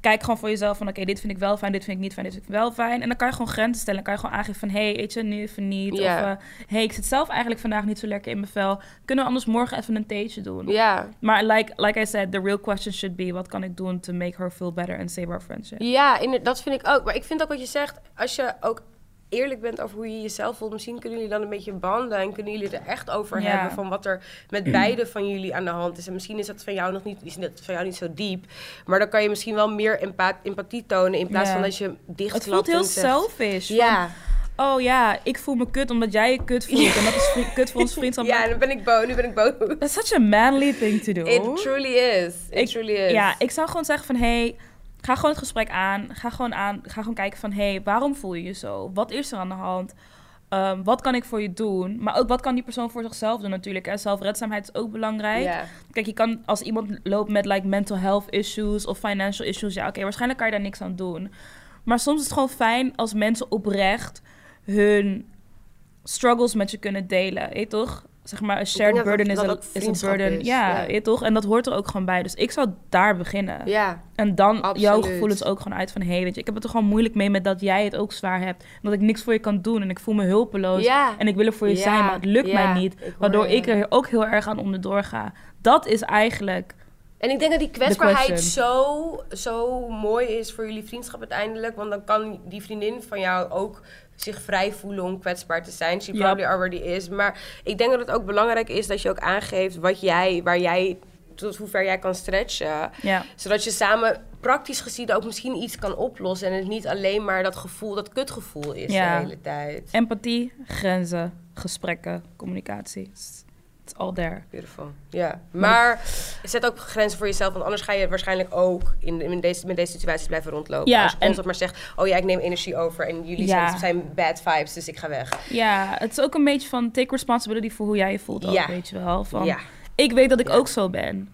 Speaker 2: Kijk gewoon voor jezelf van, oké, dit vind ik wel fijn, dit vind ik niet fijn, dit vind ik wel fijn. En dan kan je gewoon grenzen stellen. Dan kan je gewoon aangeven van, hé, hey, eet je nu even niet?
Speaker 1: Ja.
Speaker 2: Of, hé, hey, ik zit zelf eigenlijk vandaag niet zo lekker in mijn vel. Kunnen we anders morgen even een theetje doen?
Speaker 1: Ja,
Speaker 2: Maar like, like I said, the real question should be... wat kan ik doen to make her feel better and save our friendship?
Speaker 1: Ja, dat vind ik ook. Maar ik vind ook wat je zegt, als je ook eerlijk bent over hoe je jezelf voelt, misschien kunnen jullie dan een beetje banden en kunnen jullie er echt over
Speaker 2: Ja.
Speaker 1: hebben van wat er met beide van jullie aan de hand is. En misschien is dat van jou nog niet, is dat van jou niet zo diep, maar dan kan je misschien wel meer empa- empathie tonen in plaats
Speaker 2: Ja.
Speaker 1: van dat je dicht
Speaker 2: Het voelt heel selfish.
Speaker 1: Ja.
Speaker 2: Van, oh ja, ik voel me kut omdat jij je kut voelt. En dat is kut voor ons [laughs] vriendschap.
Speaker 1: ja, nu ben ik boos, nu ben ik boos.
Speaker 2: That's such a manly thing to do.
Speaker 1: It truly is. It
Speaker 2: Ik-
Speaker 1: truly is.
Speaker 2: Ja, ik zou gewoon zeggen van... Hey, ga gewoon het gesprek aan. Ga gewoon, aan, ga gewoon kijken van... Hey, waarom voel je je zo? Wat is er aan de hand? Ehm, wat kan ik voor je doen? Maar ook wat kan die persoon voor zichzelf doen natuurlijk. Hè? Zelfredzaamheid is ook belangrijk. Kijk, je kan als iemand loopt met like mental health issues of financial issues, ja, oké, waarschijnlijk kan je daar niks aan doen. Maar soms is het gewoon fijn als mensen oprecht hun struggles met je kunnen delen, weet toch? Zeg maar, a shared burden is,
Speaker 1: vriendschap
Speaker 2: burden.
Speaker 1: is,
Speaker 2: ja,
Speaker 1: ja.
Speaker 2: weet je toch? En dat hoort er ook gewoon bij. Dus ik zou daar beginnen.
Speaker 1: Ja.
Speaker 2: En dan jouw
Speaker 1: Absoluut.
Speaker 2: gevoelens ook gewoon uit van... hé, weet je, ik heb het er gewoon moeilijk mee met dat jij het ook zwaar hebt. Dat ik niks voor je kan doen en ik voel me hulpeloos.
Speaker 1: Ja.
Speaker 2: En ik wil er voor je zijn, maar het lukt mij niet.
Speaker 1: ik
Speaker 2: Waardoor
Speaker 1: je.
Speaker 2: ik er ook heel erg aan onderdoor ga. Dat is eigenlijk...
Speaker 1: En ik denk dat die kwetsbaarheid zo, zo mooi is voor jullie vriendschap uiteindelijk. Want dan kan die vriendin van jou ook zich vrij voelen om kwetsbaar te zijn. She probably already is. Maar ik denk dat het ook belangrijk is dat je ook aangeeft wat jij, waar jij, tot hoever jij kan stretchen.
Speaker 2: Ja.
Speaker 1: Zodat je samen praktisch gezien ook misschien iets kan oplossen. En het niet alleen maar dat gevoel, dat kutgevoel is
Speaker 2: Ja.
Speaker 1: de hele tijd.
Speaker 2: Empathie, grenzen, gesprekken, communicatie. All there.
Speaker 1: Beautiful. Ja, maar zet ook grenzen voor jezelf, want anders ga je waarschijnlijk ook in, in deze, met deze situaties blijven rondlopen.
Speaker 2: Ja,
Speaker 1: Als je
Speaker 2: en-
Speaker 1: constant maar zegt, oh ja, ik neem energie over en jullie
Speaker 2: Ja.
Speaker 1: zijn, zijn bad vibes, dus ik ga weg.
Speaker 2: Ja, het is ook een beetje van take responsibility voor hoe jij je voelt ook,
Speaker 1: Ja.
Speaker 2: weet je wel. Van,
Speaker 1: Ja.
Speaker 2: Ik weet dat ik ook zo ben.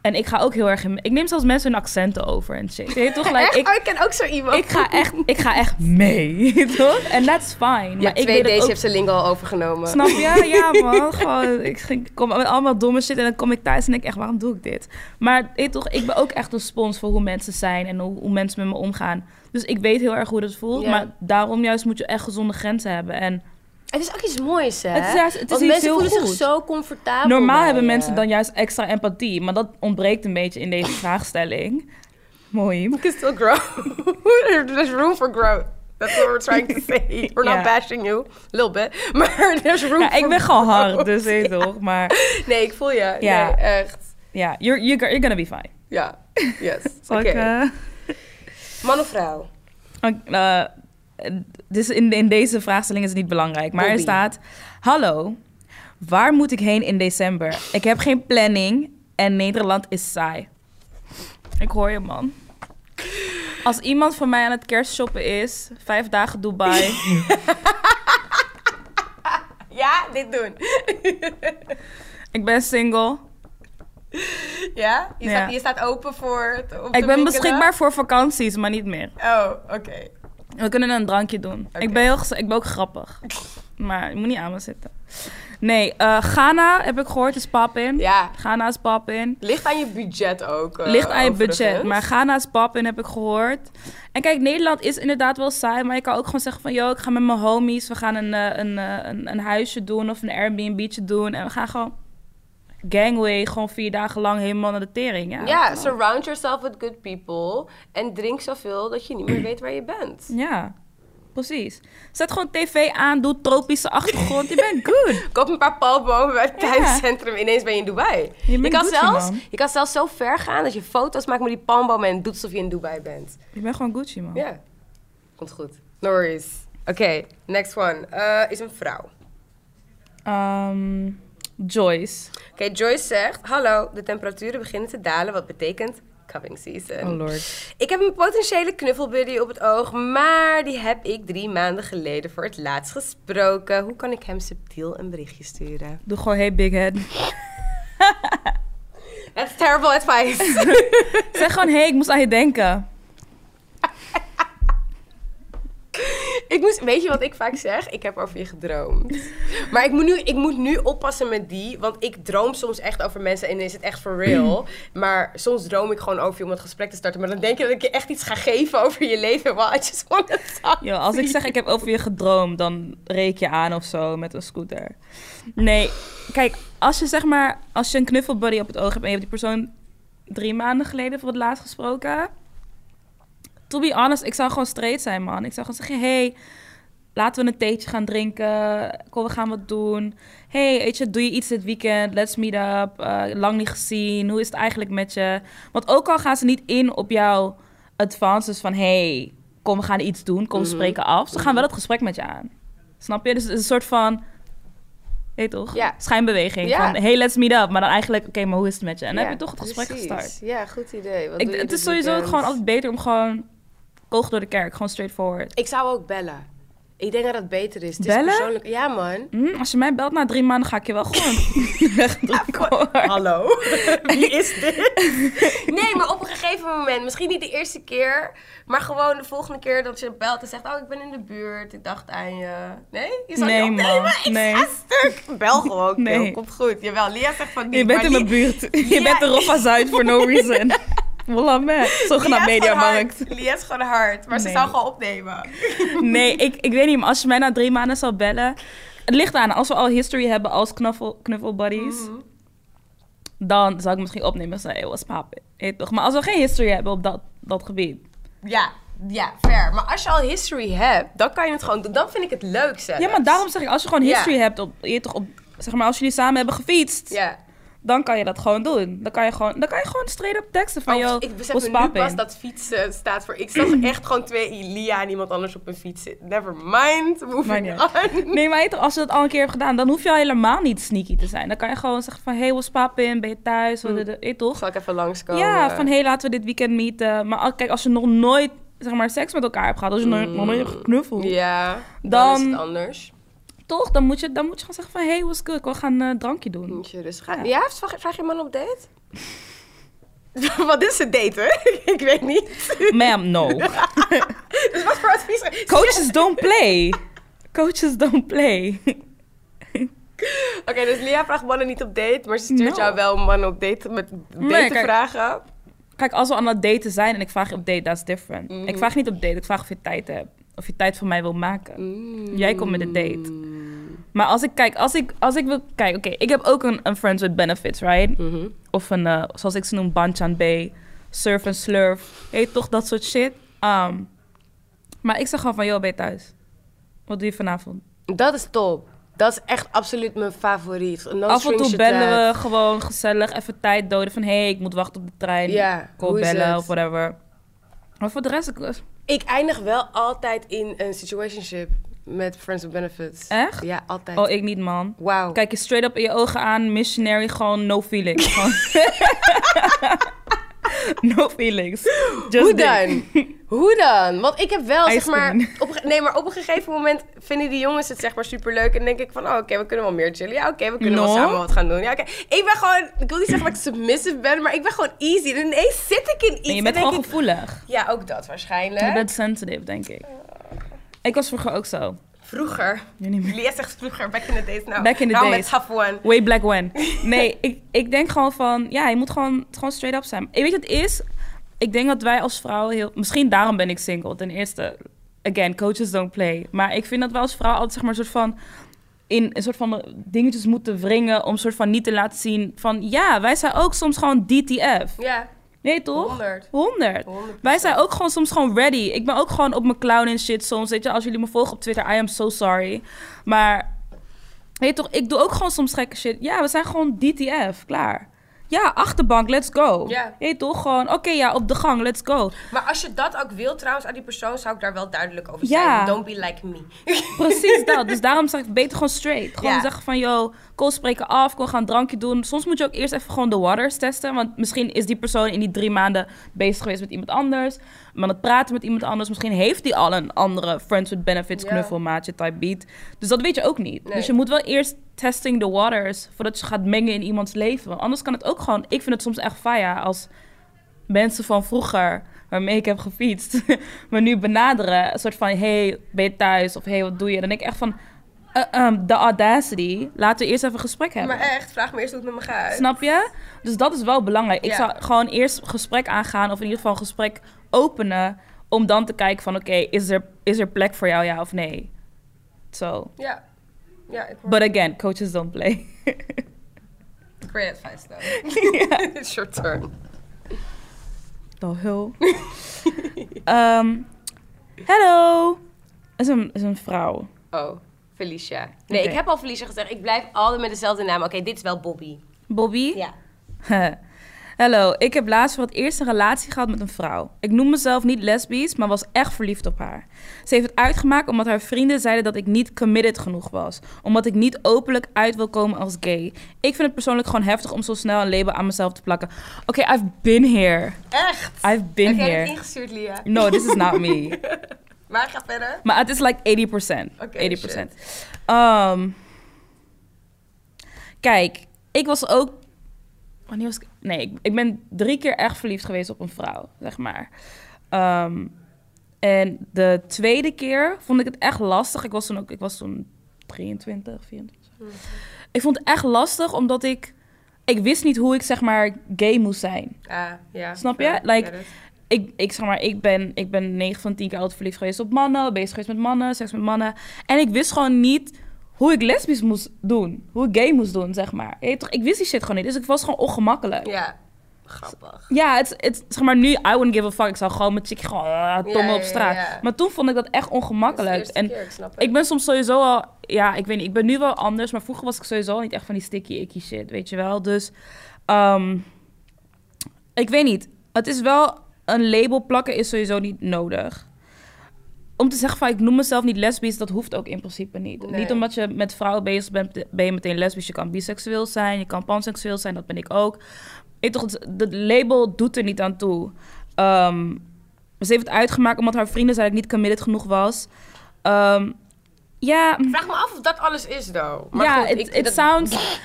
Speaker 2: En ik ga ook heel erg in... Ik neem zelfs mensen hun accenten over en shit. Je toch? Like, [laughs]
Speaker 1: Echt?
Speaker 2: ik,
Speaker 1: oh, ik ken ook zo iemand.
Speaker 2: ik, ga echt, ik ga echt mee, [laughs] toch? En that's fine.
Speaker 1: ja,
Speaker 2: maar
Speaker 1: twee
Speaker 2: ook
Speaker 1: heeft zijn lingo al overgenomen.
Speaker 2: Snap je? Ja, [laughs] man. Gewoon, ik kom met allemaal domme shit en dan kom ik thuis en denk echt, waarom doe ik dit? Maar toch, ik ben ook echt een spons voor hoe mensen zijn en hoe, hoe mensen met me omgaan. Dus ik weet heel erg hoe dat voelt,
Speaker 1: Ja.
Speaker 2: maar daarom juist moet je echt gezonde grenzen hebben. En
Speaker 1: Het is ook iets moois, hè?
Speaker 2: Het is juist- het is
Speaker 1: Want
Speaker 2: iets
Speaker 1: mensen
Speaker 2: heel
Speaker 1: voelen
Speaker 2: goed.
Speaker 1: zich zo comfortabel
Speaker 2: normaal
Speaker 1: bij
Speaker 2: hebben
Speaker 1: je.
Speaker 2: mensen dan juist extra empathie, maar dat ontbreekt een beetje in deze vraagstelling. Mooi.
Speaker 1: You can still grow. [laughs] There's room for growth. That's what we're trying to say. [laughs] We're
Speaker 2: Ja.
Speaker 1: not bashing you. A little bit. [laughs] Maar there's room
Speaker 2: Ja,
Speaker 1: for
Speaker 2: ik ben gewoon hard, dus weet je toch. Maar
Speaker 1: Nee, ik voel je.
Speaker 2: Ja.
Speaker 1: Nee, echt.
Speaker 2: ja, you're, you're, you're gonna be fine.
Speaker 1: Ja. Yes. Oké.
Speaker 2: eh,
Speaker 1: Man of vrouw?
Speaker 2: Uh, dus in, in deze vraagstelling is het niet belangrijk. Maar er staat... Hallo, waar moet ik heen in december? Ik heb geen planning en Nederland is saai. Ik hoor je, man. Als iemand van mij aan het kerstshoppen is... Vijf dagen Dubai... [laughs]
Speaker 1: Ja, dit doen. [laughs]
Speaker 2: ik ben single.
Speaker 1: Ja? Je,
Speaker 2: Ja.
Speaker 1: Staat, je staat open voor het
Speaker 2: Ik ben beschikbaar voor vakanties, maar niet meer.
Speaker 1: Oh, oké.
Speaker 2: We kunnen een drankje doen. Ik, ben heel, ik ben ook grappig. Maar je moet niet aan me zitten. Nee, eh, Ghana heb ik gehoord is pap in.
Speaker 1: Ja.
Speaker 2: Ghana is pap in.
Speaker 1: Ligt aan je budget ook. eh,
Speaker 2: Ligt aan je budget. Maar Ghana's pap in heb ik gehoord. En kijk, Nederland is inderdaad wel saai. Maar je kan ook gewoon zeggen van... Yo, ik ga met mijn homies. We gaan een, eh, een, een, een huisje doen of een Airbnb'tje doen. En we gaan gewoon gangway gewoon vier dagen lang helemaal naar de tering. Ja,
Speaker 1: Ja, surround yourself with good people. En drink zoveel dat je niet meer weet waar je bent. [clears throat]
Speaker 2: Ja, precies. Zet gewoon tv aan, doe tropische achtergrond. je bent good. [laughs]
Speaker 1: Koop een paar palmbomen bij het
Speaker 2: Ja.
Speaker 1: tuincentrum. Ineens ben je in Dubai. Je,
Speaker 2: bent
Speaker 1: kan
Speaker 2: Gucci,
Speaker 1: zelfs,
Speaker 2: man.
Speaker 1: je kan zelfs zo ver gaan dat je foto's maakt met die palmbomen en doet alsof je in Dubai bent.
Speaker 2: Je bent gewoon Gucci, man.
Speaker 1: Ja, komt goed. No worries. Oké, next one. Eh, is een vrouw.
Speaker 2: Ehm, Joyce.
Speaker 1: Oké, Joyce zegt... Hallo, de temperaturen beginnen te dalen, wat betekent cupping season.
Speaker 2: Oh lord.
Speaker 1: Ik heb een potentiële knuffelbuddy op het oog, maar die heb ik drie maanden geleden voor het laatst gesproken. Hoe kan ik hem subtiel een berichtje sturen?
Speaker 2: Doe gewoon hey big head. [laughs]
Speaker 1: That's terrible advice. [laughs]
Speaker 2: zeg gewoon hey, ik moest aan je denken.
Speaker 1: Ik moest, weet je wat ik vaak zeg? Ik heb over je gedroomd. Maar ik moet, nu, ik moet nu oppassen met die, want ik droom soms echt over mensen en is het echt for real. [clears throat] Maar soms droom ik gewoon over je om het gesprek te starten. Maar dan denk je dat ik je echt iets ga geven over je leven. Well, I just want
Speaker 2: Yo, als ik zeg ik heb over je gedroomd, dan reek je aan of zo met een scooter. Nee, kijk, als je zeg maar, als je een knuffelbuddy op het oog hebt en je hebt die persoon drie maanden geleden voor het laatst gesproken. To be honest, ik zou gewoon straight zijn, man. Ik zou gewoon zeggen, hey, laten we een theetje gaan drinken. Kom, we gaan wat doen. Hey, weet je, doe je iets dit weekend? Let's meet up. Eh, lang niet gezien. Hoe is het eigenlijk met je? Want ook al gaan ze niet in op jouw advances van... hey, kom, we gaan iets doen. Kom,
Speaker 1: Mhm.
Speaker 2: spreken af. Ze gaan wel het gesprek met je aan. Snap je? Dus het is een soort van... Weet toch?
Speaker 1: Ja.
Speaker 2: Schijnbeweging.
Speaker 1: Ja.
Speaker 2: Van, hey, let's meet up. Maar dan eigenlijk, oké, maar hoe is het met je? En dan
Speaker 1: Ja,
Speaker 2: heb je toch het gesprek
Speaker 1: precies.
Speaker 2: gestart.
Speaker 1: Ja, goed idee. Wat
Speaker 2: Ik, het is sowieso ook gewoon altijd beter om gewoon... Kogel door de kerk. Gewoon straightforward.
Speaker 1: Ik zou ook bellen. Ik denk dat het beter is. Het
Speaker 2: Bellen?
Speaker 1: Is persoonlijk... Ja, man.
Speaker 2: Hm, als je mij belt na drie maanden, ga ik je wel gewoon [laughs] wegdrukken. hoor.
Speaker 1: Hallo? [laughs] Wie is dit? nee, maar op een gegeven moment, misschien niet de eerste keer, maar gewoon de volgende keer dat je belt en zegt: Oh, ik ben in de buurt, ik dacht aan je. Nee? Je zal
Speaker 2: Nee,
Speaker 1: niet opnemen?
Speaker 2: man.
Speaker 1: Ik
Speaker 2: Nee.
Speaker 1: stuk. Bel gewoon, [laughs]
Speaker 2: Nee.
Speaker 1: nee. komt goed. Jawel, Lia zegt van niet.
Speaker 2: Je bent
Speaker 1: maar
Speaker 2: in mijn buurt. Je
Speaker 1: Ja.
Speaker 2: bent de Roffa Zuid for no reason. Man. Zogenaamd mediamarkt.
Speaker 1: is gewoon hard, maar ze zou gewoon opnemen.
Speaker 2: Nee, ik, ik weet niet, maar als je mij na drie maanden zou bellen... Het ligt aan, als we al history hebben als knuffel, knuffelbuddies...
Speaker 1: Mhm.
Speaker 2: dan zou ik misschien opnemen en zeggen, hey, what's poppin'? Hey, toch? Maar als we geen history hebben op dat, dat gebied...
Speaker 1: Ja, ja, fair. Maar als je al history hebt, dan kan je het gewoon doen. Dan vind ik het leuk zelfs.
Speaker 2: Ja, maar daarom zeg ik, als je gewoon
Speaker 1: Ja.
Speaker 2: history hebt op... Je, toch op zeg maar, als jullie samen hebben gefietst...
Speaker 1: Ja.
Speaker 2: Dan kan je dat gewoon doen. Dan kan je gewoon, dan kan je gewoon straight up teksten van,
Speaker 1: Oh,
Speaker 2: joh,
Speaker 1: ik besef me nu pas dat fietsen staat voor... Ik zag echt gewoon twee Lia en iemand anders op een fiets zitten. Never mind. Moving
Speaker 2: niet
Speaker 1: on.
Speaker 2: Nee, maar als je dat al een keer hebt gedaan, dan hoef je al helemaal niet sneaky te zijn. Dan kan je gewoon zeggen van, hey, what's poppin'? Ben je thuis? Weet je toch?
Speaker 1: Zal ik even langskomen?
Speaker 2: Ja, van, hey, laten we dit weekend meeten. Maar kijk, als je nog nooit, zeg maar, seks met elkaar hebt gehad, als je nog, nog nooit hebt geknuffeld,
Speaker 1: Ja, dan,
Speaker 2: Dan-
Speaker 1: is het anders.
Speaker 2: Toch? Dan moet, je, dan moet je gewoon zeggen van, hey, what's good? We gaan een drankje doen.
Speaker 1: Moet je rustig gaan.
Speaker 2: Ja.
Speaker 1: Ja, vraag, vraag je man op date? [laughs] wat is het daten? [laughs] ik weet niet.
Speaker 2: Ma'am, no. [laughs]
Speaker 1: Dus wat voor advies?
Speaker 2: Coaches don't play. Coaches don't play.
Speaker 1: Oké, dus Lia vraagt mannen niet op date, maar ze stuurt
Speaker 2: No.
Speaker 1: jou wel mannen op date met
Speaker 2: Nee,
Speaker 1: date
Speaker 2: kijk.
Speaker 1: vragen.
Speaker 2: Kijk, als we aan het daten zijn en ik vraag je op date, that's different.
Speaker 1: Mhm.
Speaker 2: Ik vraag niet op date, ik vraag of je tijd hebt. Of je tijd voor mij wil maken. Jij komt met een date. Maar als ik kijk, als ik, als ik wil... Kijk, oké, ik heb ook een, een Friends with Benefits, right?
Speaker 1: Mhm.
Speaker 2: Of een, eh, zoals ik ze noem, Banchan B. Surf en slurf. Heet toch dat soort shit? Um, maar ik zeg gewoon van, joh, ben je thuis? Wat doe je vanavond?
Speaker 1: Dat is top. Dat is echt absoluut mijn favoriet. No
Speaker 2: Af en toe bellen we gewoon gezellig, even tijd doden. Van, hé, hey, ik moet wachten op de trein.
Speaker 1: Ja, is
Speaker 2: bellen of whatever. Maar voor de rest... ik-
Speaker 1: eindig wel altijd in een situationship met Friends with Benefits.
Speaker 2: Echt?
Speaker 1: Ja, altijd.
Speaker 2: Oh, ik niet, man.
Speaker 1: Wauw.
Speaker 2: Kijk je straight up in je ogen aan, missionary, gewoon no feelings. [laughs] Gewoon- [laughs] [laughs] no feelings. Just
Speaker 1: Hoe dan? [laughs] Hoe dan? Want ik heb wel,
Speaker 2: Ice
Speaker 1: zeg maar... Op, nee, maar op een gegeven moment vinden die jongens het zeg maar superleuk. En denk ik van, oh, oké, we kunnen wel meer chillen. Ja, oké, we kunnen
Speaker 2: No.
Speaker 1: wel samen wat gaan doen. Ja, oké. Ik ben gewoon... Ik wil niet zeggen dat ik submissive ben, maar ik ben gewoon easy. En ineens zit ik in iets
Speaker 2: je
Speaker 1: en
Speaker 2: bent gewoon
Speaker 1: ik...
Speaker 2: gevoelig.
Speaker 1: Ja, ook dat waarschijnlijk.
Speaker 2: Je bent sensitive, denk ik. Ik was vroeger ook zo.
Speaker 1: Vroeger.
Speaker 2: Niet meer.
Speaker 1: Lia zegt vroeger, back in the days. Nou,
Speaker 2: Back in the
Speaker 1: nou
Speaker 2: days.
Speaker 1: met tough one.
Speaker 2: Way black when. [laughs] Nee, ik, ik denk gewoon van... Ja, je moet gewoon, gewoon straight up zijn. En weet je wat het is? Ik denk dat wij als vrouwen heel... Misschien daarom ben ik single. Ten eerste, again, coaches don't play. Maar ik vind dat wij als vrouw altijd zeg maar een soort van... in een soort van dingetjes moeten wringen om soort van niet te laten zien van ja, wij zijn ook soms gewoon DTF.
Speaker 1: Ja,
Speaker 2: Nee, toch?
Speaker 1: 100.
Speaker 2: 100.
Speaker 1: 100%.
Speaker 2: Wij zijn ook gewoon soms gewoon ready. Ik ben ook gewoon op mijn clown en shit soms. Weet je, als jullie me volgen op Twitter, I am so sorry. Maar, weet je toch, ik doe ook gewoon soms gekke shit. Ja, we zijn gewoon DTF, klaar. Ja, achterbank, let's go.
Speaker 1: Ja.
Speaker 2: Je toch, gewoon, oké, ja, op de gang, let's go.
Speaker 1: Maar als je dat ook wil trouwens aan die persoon, zou ik daar wel duidelijk over
Speaker 2: Ja.
Speaker 1: zijn. Don't be like me. [laughs]
Speaker 2: Precies dat. Dus daarom zeg ik beter gewoon straight. Gewoon zeggen van, yo, call spreken af, kom gaan een drankje doen. Soms moet je ook eerst even gewoon de waters testen. Want misschien is die persoon in die drie maanden bezig geweest met iemand anders. Maar aan het praten met iemand anders. Misschien heeft die al een andere friends with benefits
Speaker 1: Ja.
Speaker 2: knuffelmaatje type beat. Dus dat weet je ook niet.
Speaker 1: Nee.
Speaker 2: Dus je moet wel eerst testing the waters voordat je gaat mengen in iemands leven. Want anders kan het ook gewoon... Ik vind het soms echt faya als mensen van vroeger waarmee ik heb gefietst, [laughs] me nu benaderen. Een soort van, hey, ben je thuis? Of hey, wat doe je? Dan denk ik echt van, eh, ehm, de audacity. Laten we eerst even een gesprek hebben.
Speaker 1: Maar echt, vraag me eerst hoe het met me gaat.
Speaker 2: Snap je? Dus dat is wel belangrijk. Ik zou gewoon eerst gesprek aangaan, of in ieder geval een gesprek openen, om dan te kijken van, oké, is, er, is er plek voor jou, ja of nee? Zo.
Speaker 1: Ja. Ja, ik hoor
Speaker 2: But again, coaches don't play. [laughs]
Speaker 1: great advice though. [laughs] [laughs] It's your turn.
Speaker 2: The? Ehm, hello. Is een, is een vrouw.
Speaker 1: Oh, Felicia. Nee, ik heb al Felicia gezegd. Ik blijf altijd met dezelfde naam. Oké, dit is wel Bobby.
Speaker 2: Bobby?
Speaker 1: Ja. [laughs]
Speaker 2: Hallo, ik heb laatst voor het eerst een relatie gehad met een vrouw. Ik noem mezelf niet lesbisch, maar was echt verliefd op haar. Ze heeft het uitgemaakt omdat haar vrienden zeiden dat ik niet committed genoeg was. Omdat ik niet openlijk uit wil komen als gay. Ik vind het persoonlijk gewoon heftig om zo snel een label aan mezelf te plakken. Oké, I've been here.
Speaker 1: Echt?
Speaker 2: I've been
Speaker 1: heb jij
Speaker 2: here.
Speaker 1: het ingestuurd, Lia?
Speaker 2: No, this is not me. [laughs]
Speaker 1: Maar ga verder.
Speaker 2: Maar het is like 80%.
Speaker 1: Oké,
Speaker 2: 80%. Ehm, kijk, ik was ook. Wanneer was ik? Nee, ik, ik ben drie keer echt verliefd geweest op een vrouw, zeg maar. Ehm, en de tweede keer vond ik het echt lastig. Ik was toen ook, ik was toen 23, 24. Ik vond het echt lastig omdat ik, ik wist niet hoe ik zeg maar gay moest zijn.
Speaker 1: Ah, ja.
Speaker 2: Snap je? Like. Ik, ik zeg maar, ik ben, ik ben 9 van 10 keer altijd verliefd geweest op mannen, bezig geweest met mannen, seks met mannen. En ik wist gewoon niet hoe ik lesbisch moest doen, hoe ik gay moest doen, zeg maar. Toch, ik wist die shit gewoon niet, dus ik was gewoon ongemakkelijk. Ja,
Speaker 1: Ja. Grappig.
Speaker 2: het, het, zeg maar, nu, I wouldn't give a fuck. Ik zou gewoon met chickie gewoon uh, tommen
Speaker 1: Ja,
Speaker 2: op
Speaker 1: ja,
Speaker 2: straat.
Speaker 1: ja.
Speaker 2: Maar toen vond ik dat echt ongemakkelijk. En
Speaker 1: keer, ik
Speaker 2: ik ben soms sowieso al, ja, ik weet niet, ik ben nu wel anders, maar vroeger was ik sowieso al niet echt van die sticky icky shit, weet je wel. Dus, ehm, ik weet niet. Het is wel, een label plakken is sowieso niet nodig. Om te zeggen van, ik noem mezelf niet lesbisch, dat hoeft ook in principe niet.
Speaker 1: Nee.
Speaker 2: Niet omdat je met vrouwen bezig bent, ben je meteen lesbisch. Je kan biseksueel zijn, je kan panseksueel zijn, dat ben ik ook. Ik toch, het label doet er niet aan toe. Ehm, ze heeft het uitgemaakt omdat haar vrienden ik niet committed genoeg was. Ehm, ja,
Speaker 1: Vraag me af of dat alles is, though. Maar
Speaker 2: ja,
Speaker 1: goed,
Speaker 2: het
Speaker 1: ik-
Speaker 2: it
Speaker 1: dat-
Speaker 2: sounds...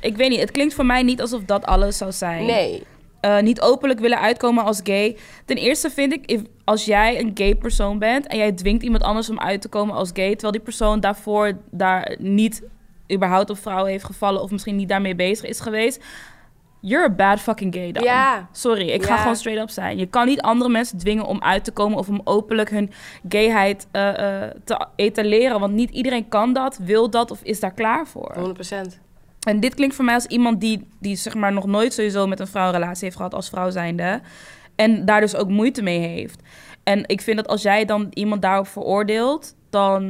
Speaker 2: ik weet niet, het klinkt voor mij niet alsof dat alles zou zijn.
Speaker 1: Nee.
Speaker 2: Eh, niet openlijk willen uitkomen als gay. Ten eerste vind ik, if- als jij een gay persoon bent... en jij dwingt iemand anders om uit te komen als gay... terwijl die persoon daarvoor daar niet überhaupt op vrouwen heeft gevallen... of misschien niet daarmee bezig is geweest... You're a bad fucking gay dan.
Speaker 1: Ja.
Speaker 2: Sorry, ik ga gewoon straight up zijn. Je kan niet andere mensen dwingen om uit te komen... of om openlijk hun gayheid eh, eh, te etaleren. Want niet iedereen kan dat, wil dat of is daar klaar voor.
Speaker 1: 100%.
Speaker 2: En dit klinkt voor mij als iemand die, die zeg maar nog nooit sowieso met een vrouw een relatie heeft gehad als vrouw zijnde. En daar dus ook moeite mee heeft. En ik vind dat als jij dan iemand daarop veroordeelt, dan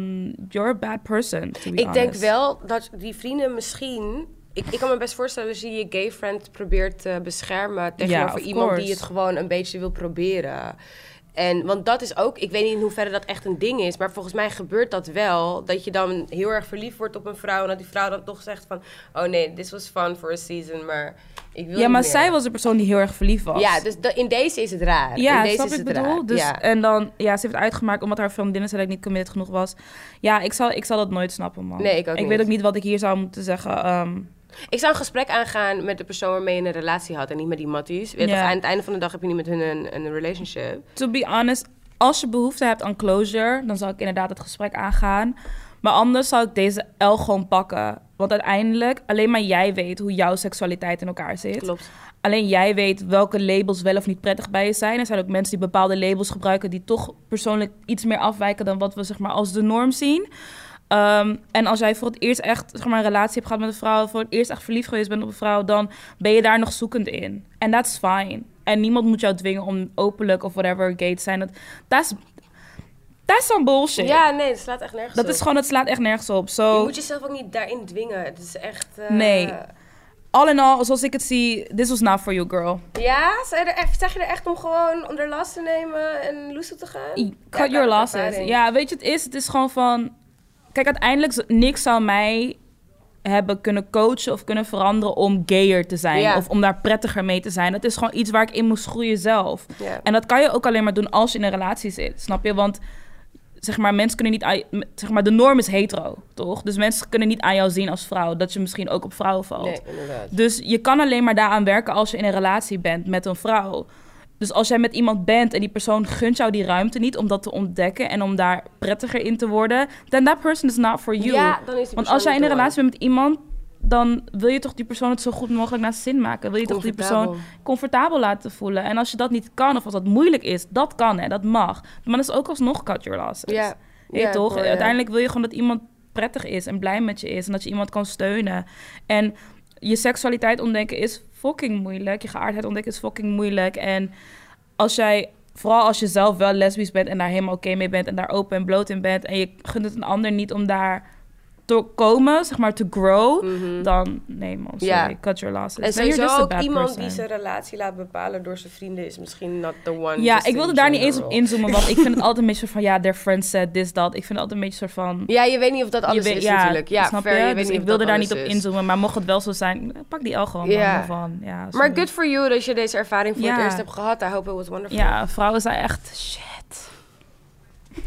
Speaker 2: you're a bad person. to be
Speaker 1: Ik denk
Speaker 2: honest.
Speaker 1: wel dat die vrienden misschien... Ik, ik kan me best voorstellen dat je je gay friend probeert te beschermen... tegenover iemand die het gewoon een beetje wil proberen. En, want dat is ook... Ik weet niet in hoeverre dat echt een ding is... maar volgens mij gebeurt dat wel. Dat je dan heel erg verliefd wordt op een vrouw... en dat die vrouw dan toch zegt van... oh nee, this was fun for a season, maar ik wil
Speaker 2: Ja, maar
Speaker 1: meer.
Speaker 2: zij was de persoon die heel erg verliefd was.
Speaker 1: Ja, dus in deze is het raar.
Speaker 2: Ja,
Speaker 1: in deze
Speaker 2: snap
Speaker 1: is
Speaker 2: ik
Speaker 1: het
Speaker 2: bedoel?
Speaker 1: raar.
Speaker 2: Dus,
Speaker 1: ja.
Speaker 2: En dan, ja, ze heeft het uitgemaakt omdat haar vriendinnen zei dat ik niet committed genoeg was. Ja, ik zal, ik zal dat nooit snappen, man.
Speaker 1: Nee, ik ook
Speaker 2: Ik
Speaker 1: niet.
Speaker 2: weet ook niet wat ik hier zou moeten zeggen. ehm,
Speaker 1: Ik zou een gesprek aangaan met de persoon waarmee je een relatie had... en niet met die matties. Weet aan het einde van de dag heb je niet met hun een, een relationship.
Speaker 2: to be honest, als je behoefte hebt aan closure, dan zou ik inderdaad het gesprek aangaan. Maar anders zou ik deze L gewoon pakken. Want uiteindelijk, alleen maar jij weet hoe jouw seksualiteit in elkaar zit.
Speaker 1: Klopt.
Speaker 2: Alleen jij weet welke labels wel of niet prettig bij je zijn. Er zijn ook mensen die bepaalde labels gebruiken die toch persoonlijk iets meer afwijken dan wat we zeg maar als de norm zien. Ehm, en als jij voor het eerst echt zeg maar, een relatie hebt gehad met een vrouw, voor het eerst echt verliefd geweest bent op een vrouw, dan ben je daar nog zoekend in. En that's fine. En niemand moet jou dwingen om openlijk of whatever gay te zijn. Dat that's, that's some bullshit.
Speaker 1: Ja, nee, dat slaat echt nergens
Speaker 2: Dat
Speaker 1: op.
Speaker 2: is gewoon, het slaat echt nergens op. So,
Speaker 1: Je moet jezelf ook niet daarin dwingen. Het is echt... eh,
Speaker 2: Nee. all in all, zoals ik het zie, this was not for you, girl.
Speaker 1: Ja? Zeg je, er echt, zeg je er echt om gewoon onder last te nemen en loose te gaan?
Speaker 2: Cut your losses. Ja, weet je, het is, het is gewoon van... Kijk, uiteindelijk, niks zou mij hebben kunnen coachen of kunnen veranderen om gayer te zijn. Of om daar prettiger mee te zijn. Het is gewoon iets waar ik in moest groeien zelf. En dat kan je ook alleen maar doen als je in een relatie zit, snap je? Want zeg maar, mensen kunnen niet aan, zeg maar, de norm is hetero, toch? Dus mensen kunnen niet aan jou zien als vrouw dat je misschien ook op vrouwen valt.
Speaker 1: Nee.
Speaker 2: Dus je kan alleen maar daaraan werken als je in een relatie bent met een vrouw. Dus als jij met iemand bent en die persoon gunt jou die ruimte niet om dat te ontdekken en om daar prettiger in te worden, then that person is not for you.
Speaker 1: Ja, dan is die
Speaker 2: Want als jij in een relatie bent met iemand, dan wil je toch die persoon het zo goed mogelijk naar zijn zin maken. Wil je toch die persoon
Speaker 1: Comfortabel.
Speaker 2: laten voelen. En als je dat niet kan of als dat moeilijk is, dat kan hè, dat mag. Maar dat is ook alsnog cut your losses.
Speaker 1: Ja.
Speaker 2: Toch?
Speaker 1: hoor.
Speaker 2: Uiteindelijk wil je gewoon dat iemand prettig is en blij met je is. En dat je iemand kan steunen. En je seksualiteit ontdekken is fucking moeilijk. Je geaardheid ontdekken is fucking moeilijk. En als jij, vooral als je zelf wel lesbisch bent en daar helemaal oké mee bent en daar open en bloot in bent. En je gunt het een ander niet om daar te komen, zeg maar, to grow. Dan, nee man, sorry,
Speaker 1: Mhm. Ja.
Speaker 2: cut your losses.
Speaker 1: En sowieso
Speaker 2: a
Speaker 1: ook iemand
Speaker 2: person.
Speaker 1: die zijn relatie laat bepalen door zijn vrienden is misschien not the one.
Speaker 2: Ja, ik wilde daar niet eens op inzoomen, want ik vind het [laughs] altijd een beetje van, ja, their friend said this, dat. Ik vind het altijd een beetje soort van...
Speaker 1: Ja, je weet niet of dat alles
Speaker 2: weet-
Speaker 1: is natuurlijk. Ja,
Speaker 2: snap
Speaker 1: fair,
Speaker 2: je? dus ik wilde daar niet op inzoomen, maar mocht het wel zo zijn, pak die al gewoon.
Speaker 1: Ja.
Speaker 2: Ja. Van, ja,
Speaker 1: Maar good for you dat je deze ervaring voor het
Speaker 2: Ja.
Speaker 1: eerst hebt gehad. I hope it was wonderful.
Speaker 2: Ja, vrouwen zijn echt shit.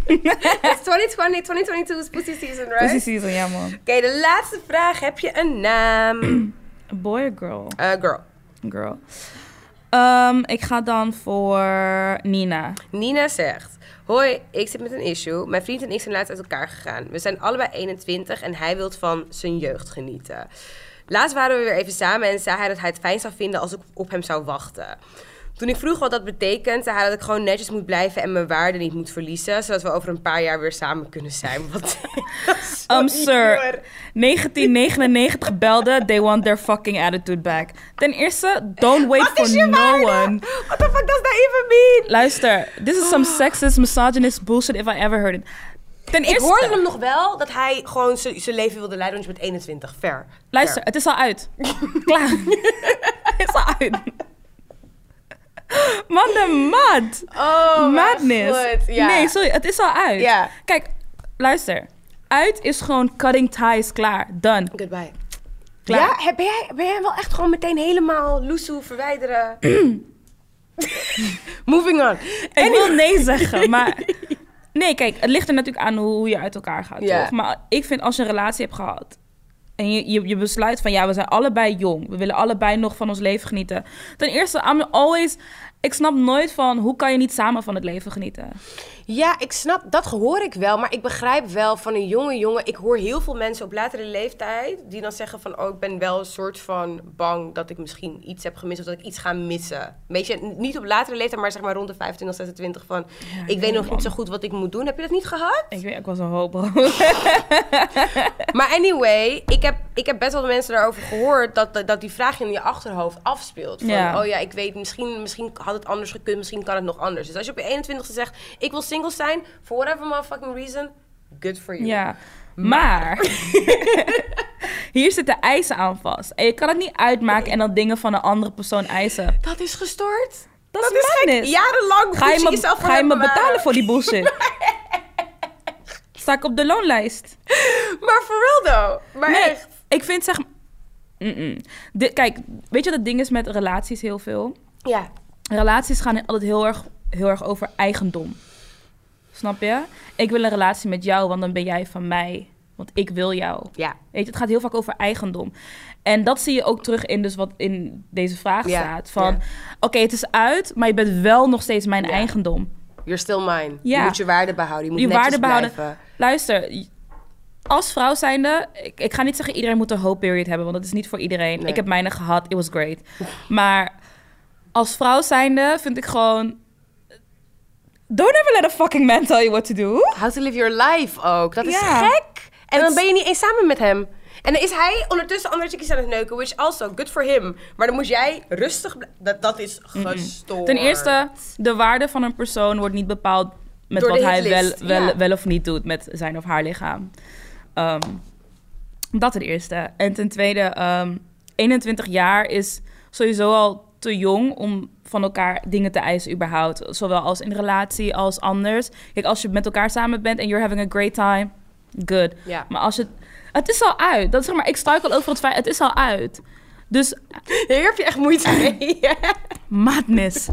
Speaker 1: It's 2020, 2022 is pussy season, right?
Speaker 2: Pussy season, ja man.
Speaker 1: Oké, de laatste vraag. Heb je een naam? [clears throat]
Speaker 2: Boy or girl?
Speaker 1: Eh, girl.
Speaker 2: Girl. Ehm, ik ga dan voor Nina.
Speaker 1: Nina zegt... Hoi, ik zit met een issue. Mijn vriend en ik zijn laatst uit elkaar gegaan. We zijn allebei 21 en hij wil van zijn jeugd genieten. Laatst waren we weer even samen en zei hij dat hij het fijn zou vinden als ik op hem zou wachten. Toen ik vroeg wat dat betekent, zei hij dat ik gewoon netjes moet blijven en mijn waarde niet moet verliezen, zodat we over een paar jaar weer samen kunnen zijn. Wat [laughs]
Speaker 2: Um, sir.
Speaker 1: hoor.
Speaker 2: 1999 belde, they want their fucking attitude back. Ten eerste, don't wait for no
Speaker 1: waarde?
Speaker 2: one.
Speaker 1: What the fuck does that even mean?
Speaker 2: Luister, this is some sexist, misogynist bullshit if I ever heard it. Ten
Speaker 1: Ik
Speaker 2: eerste,
Speaker 1: hoorde hem nog wel dat hij gewoon zijn leven wilde leiden, want je bent 21. Fair.
Speaker 2: luister,
Speaker 1: Fair.
Speaker 2: het is al uit. [laughs] Klaar. [laughs] het is al uit. [laughs] Man, de mad.
Speaker 1: Oh,
Speaker 2: Madness.
Speaker 1: Ja.
Speaker 2: Nee, sorry, het is al uit.
Speaker 1: Ja.
Speaker 2: Kijk, luister. Uit is gewoon cutting ties, klaar. Done.
Speaker 1: Goodbye.
Speaker 2: Klaar.
Speaker 1: Ja, ben jij, ben jij wel echt gewoon meteen helemaal loesoe verwijderen? [clears throat] Moving on.
Speaker 2: Ik wil nee zeggen, maar... [laughs] Nee, kijk, het ligt er natuurlijk aan hoe je uit elkaar gaat,
Speaker 1: Ja.
Speaker 2: toch? Maar ik vind als je een relatie hebt gehad... en je, je, besluit van... ja, we zijn allebei jong. We willen allebei nog van ons leven genieten. Ten eerste, I'm always... Ik snap nooit van... hoe kan je niet samen van het leven genieten?
Speaker 1: Ja, ik snap, dat hoor ik wel. Maar ik begrijp wel van een jonge jongen. Ik hoor heel veel mensen op latere leeftijd die dan zeggen van... oh, ik ben wel een soort van bang dat ik misschien iets heb gemist... of dat ik iets ga missen. Weet je, niet op latere leeftijd, maar zeg maar rond de 25, 26 van... ik weet nog niet zo goed wat ik moet doen. Heb je dat niet gehad?
Speaker 2: Ik weet, ik was een hoop. [laughs]
Speaker 1: Maar anyway, ik heb, ik heb best wel mensen daarover gehoord... dat, dat, dat die vraag in je achterhoofd afspeelt. Van,
Speaker 2: Ja.
Speaker 1: oh ja, ik weet, misschien, misschien had het anders gekund... misschien kan het nog anders. Dus als je op je 21ste zegt... ik wil single zijn, for whatever motherfucking reason... good for you.
Speaker 2: Ja, maar [laughs] hier zitten eisen aan vast. En je kan het niet uitmaken en dan dingen van een andere persoon eisen.
Speaker 1: Dat is gestoord.
Speaker 2: Dat, is
Speaker 1: gek. Jarenlang
Speaker 2: Ga je me,
Speaker 1: jezelf
Speaker 2: ga je me
Speaker 1: hebben
Speaker 2: betalen voor die bullshit? [laughs] Sta ik op de loonlijst?
Speaker 1: Maar for real though. Maar
Speaker 2: Nee,
Speaker 1: echt.
Speaker 2: ik vind zeg... De- kijk, weet je wat het ding is met relaties heel veel?
Speaker 1: Ja.
Speaker 2: Relaties gaan altijd heel erg, heel erg over eigendom. Snap je? Ik wil een relatie met jou, want dan ben jij van mij. Want ik wil jou.
Speaker 1: Ja.
Speaker 2: Weet je, het gaat heel vaak over eigendom. En dat zie je ook terug in dus wat in deze vraag
Speaker 1: Ja,
Speaker 2: staat. Van,
Speaker 1: ja.
Speaker 2: oké, het is uit, maar je bent wel nog steeds mijn
Speaker 1: Ja.
Speaker 2: eigendom.
Speaker 1: You're still mine. Je moet je waarde behouden. Je moet
Speaker 2: Je waarde behouden.
Speaker 1: blijven.
Speaker 2: Luister, als vrouw zijnde, ik, ik ga niet zeggen iedereen moet een hope period hebben, want dat is niet voor iedereen.
Speaker 1: Nee.
Speaker 2: Ik heb mijne gehad, it was great. Maar als vrouw zijnde vind ik gewoon, don't ever let a fucking man tell you what to do.
Speaker 1: How to live your life ook. Dat is gek. En dan ben je niet eens samen met hem. En dan is hij ondertussen andere chickies aan het neuken, which also good for him. Maar dan moet jij rustig blijven. Dat, dat is gestoord.
Speaker 2: Ten eerste, de waarde van een persoon wordt niet bepaald met
Speaker 1: Door
Speaker 2: wat hij wel, wel,
Speaker 1: ja.
Speaker 2: wel of niet doet met zijn of haar lichaam. Ehm, dat ten eerste. En ten tweede, ehm, 21 jaar is sowieso al te jong om van elkaar dingen te eisen überhaupt. Zowel als in relatie als anders. Kijk, als je met elkaar samen bent en you're having a great time, good.
Speaker 1: Ja.
Speaker 2: Maar als je... Het is al uit. Dat zeg maar, ik struikel over het feit, het is al uit. Dus [laughs]
Speaker 1: Hier heb je echt moeite mee. [laughs]
Speaker 2: madness.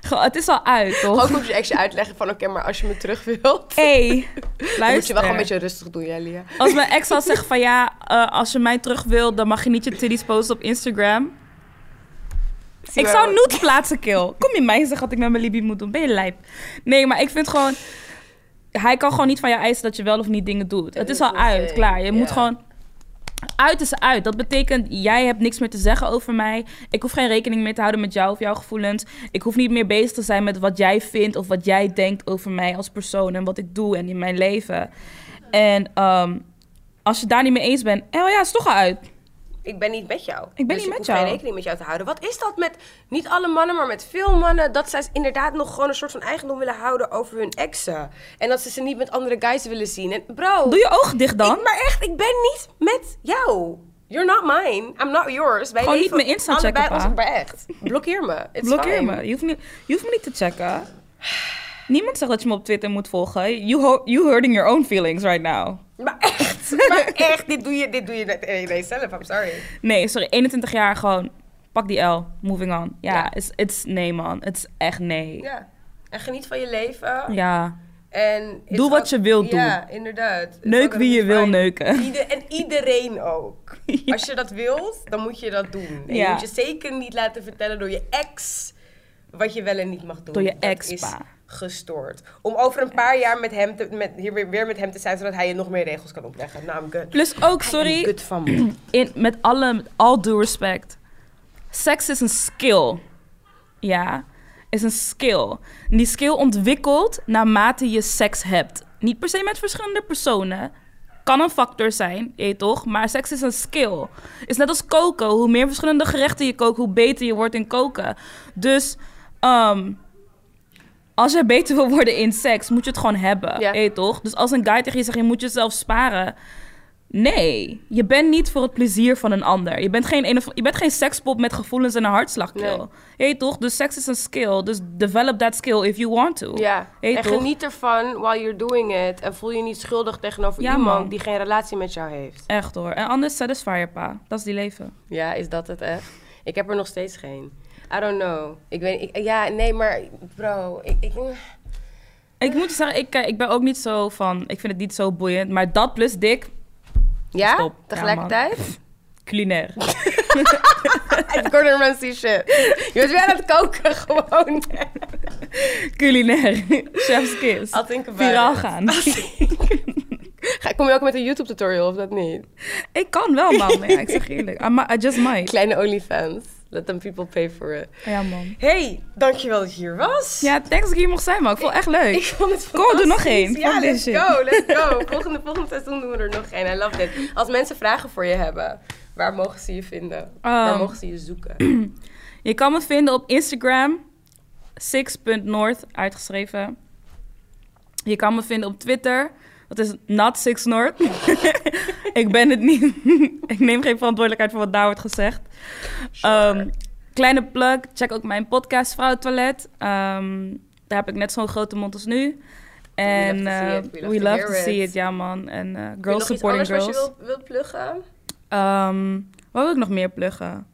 Speaker 2: Gewoon, het is al uit, toch?
Speaker 1: Ook moet je extra uitleggen van, oké, maar als je me terug wilt...
Speaker 2: Hey, [laughs]
Speaker 1: Dan moet je
Speaker 2: luister.
Speaker 1: wel gewoon een beetje rustig doen, ja, Lia.
Speaker 2: Als mijn ex had zeggen van ja, eh, als je mij terug wil, dan mag je niet je titties posten op Instagram. Ik zou nudes plaatsen, kill. Kom je mij zeggen wat ik met mijn Libby moet doen? Ben je lijp? Nee, maar ik vind gewoon... Hij kan gewoon niet van jou eisen dat je wel of niet dingen doet. Het is al uit, klaar. Je moet gewoon... Uit is uit. Dat betekent, jij hebt niks meer te zeggen over mij. Ik hoef geen rekening meer te houden met jou of jouw gevoelens. Ik hoef niet meer bezig te zijn met wat jij vindt of wat jij denkt over mij als persoon en wat ik doe en in mijn leven. En ehm, als je daar niet mee eens bent, oh ja, is toch al uit.
Speaker 1: Ik ben niet met jou.
Speaker 2: Ik ben
Speaker 1: Dus
Speaker 2: niet
Speaker 1: ik
Speaker 2: met jou.
Speaker 1: geen rekening met jou te houden. Wat is dat met, niet alle mannen, maar met veel mannen... dat zij inderdaad nog gewoon een soort van eigendom willen houden over hun exen. En dat ze ze niet met andere guys willen zien. En bro,
Speaker 2: Doe je ogen dicht dan.
Speaker 1: ik, maar echt, ik ben niet met jou. You're not mine. I'm not yours. Wij
Speaker 2: Gewoon niet mijn Insta checken, pa.
Speaker 1: ons- echt, blokkeer me. It's [laughs]
Speaker 2: Blokkeer
Speaker 1: fine.
Speaker 2: me. Je hoeft, niet, je hoeft me niet te checken. Niemand zegt dat je me op Twitter moet volgen. You, you hurting your own feelings right now.
Speaker 1: Maar echt, [laughs] maar echt, dit doe je, dit doe je net ineens zelf. I'm sorry.
Speaker 2: Nee, sorry. 21 jaar gewoon. Pak die L. Moving on. Ja,
Speaker 1: Ja.
Speaker 2: It's, it's nee man. Het is echt nee. Ja.
Speaker 1: Ja. En geniet van je leven. En it's
Speaker 2: Doe wat je wilt
Speaker 1: Ja, inderdaad.
Speaker 2: Neuk wie je wil neuken.
Speaker 1: Ieder- en iedereen ook. [laughs] Als je dat wilt, dan moet je dat doen. En je
Speaker 2: Ja.
Speaker 1: moet je zeker niet laten vertellen door je ex wat je wel en niet mag doen.
Speaker 2: Door je ex,
Speaker 1: is
Speaker 2: pa.
Speaker 1: Gestoord. Om over een paar jaar met hem te, met, hier weer, weer met hem te zijn, zodat hij je nog meer regels kan opleggen. Nou, I'm good.
Speaker 2: Plus ook, sorry,
Speaker 1: good van me. [clears throat]
Speaker 2: in, met alle, met all due respect. Seks is een skill. Ja, is een skill. En die skill ontwikkelt naarmate je seks hebt. Niet per se met verschillende personen. Kan een factor zijn, je toch? Maar seks is een skill. Is net als koken. Hoe meer verschillende gerechten je kookt, hoe beter je wordt in koken. Dus ehm, als je beter wil worden in seks, moet je het gewoon hebben.
Speaker 1: Ja.
Speaker 2: Je weet toch? Dus als een guy tegen je zegt, je moet jezelf sparen. Nee, je bent niet voor het plezier van een ander. Je bent geen, je bent geen sekspop met gevoelens en een hartslagkill.
Speaker 1: Nee.
Speaker 2: Je weet toch? Dus seks is een skill. Dus develop that skill if you want to.
Speaker 1: Ja, en
Speaker 2: toch?
Speaker 1: geniet ervan while you're doing it. En voel je niet schuldig tegenover
Speaker 2: Ja,
Speaker 1: iemand
Speaker 2: man.
Speaker 1: die geen relatie met jou heeft.
Speaker 2: Echt hoor. En anders satisfier, pa. Dat is die leven.
Speaker 1: Ja, is dat het echt? Ik heb er nog steeds geen. I don't know. Ik weet ik, Ja, nee, maar bro, ik... ik
Speaker 2: Ik moet je zeggen, ik, eh, ik ben ook niet zo van... Ik vind het niet zo boeiend. Maar dat plus dik,
Speaker 1: ja?
Speaker 2: Stop. Ja,
Speaker 1: Tegelijkertijd? [laughs]
Speaker 2: culinair. [laughs]
Speaker 1: Gordon Ramsay shit. Je bent weer aan het koken, [laughs] gewoon.
Speaker 2: culinair. Chef's kiss.
Speaker 1: About
Speaker 2: Viraal gaan.
Speaker 1: Ga- Kom je ook met een YouTube tutorial of dat niet?
Speaker 2: ik kan wel, man. Ja, ik zeg eerlijk. I, just might.
Speaker 1: Kleine OnlyFans. Let them people pay for it.
Speaker 2: Ja, man.
Speaker 1: Hey, dankjewel dat je hier was.
Speaker 2: Ja, thanks dat ik hier mocht zijn, man. Ik vond het echt leuk.
Speaker 1: Ik vond het
Speaker 2: Kom, doe nog één.
Speaker 1: Ja, let's go, let's go. [laughs] Volgende, volgende seizoen doen we er nog één. I love dit. Als mensen vragen voor je hebben, waar mogen ze je vinden? waar
Speaker 2: Um,
Speaker 1: mogen ze je zoeken? [clears throat]
Speaker 2: Je kan me vinden op Instagram. 6.north uitgeschreven. Je kan me vinden op Twitter. Dat is not 6 North. [laughs] ik ben het niet. [laughs] ik neem geen verantwoordelijkheid voor wat daar wordt gezegd. Um, kleine plug. Check ook mijn podcast Vrouw Toilet. Um, daar heb ik net zo'n grote mond als nu. En
Speaker 1: love to see
Speaker 2: eh,
Speaker 1: it. We love
Speaker 2: we
Speaker 1: to
Speaker 2: love
Speaker 1: hear
Speaker 2: to see
Speaker 1: it.
Speaker 2: it. Ja man. En eh,
Speaker 1: je
Speaker 2: girls supporting girls.
Speaker 1: wat je wilt, wilt pluggen?
Speaker 2: Ehm, wat wil ik nog meer pluggen?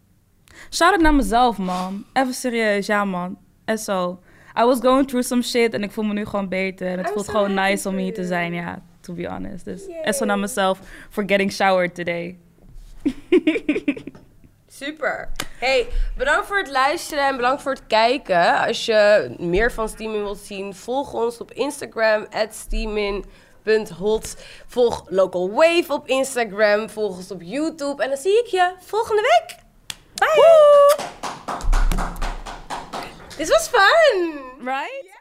Speaker 2: Shout-out naar mezelf, man. Even serieus, ja, man. En zo. I was going through some shit en ik voel me nu gewoon beter. En het
Speaker 1: I'm
Speaker 2: voelt
Speaker 1: so
Speaker 2: gewoon nice om hier te zijn, ja. To be honest. Dus zo naar mezelf for getting showered today. [laughs]
Speaker 1: Super. Hey, bedankt voor het luisteren en bedankt voor het kijken. Als je meer van Steamin wilt zien, volg ons op Instagram, steamin.hot. Volg Local Wave op Instagram, volg ons op YouTube. En dan zie ik je volgende week. Bye! Dit was fun!
Speaker 2: Right?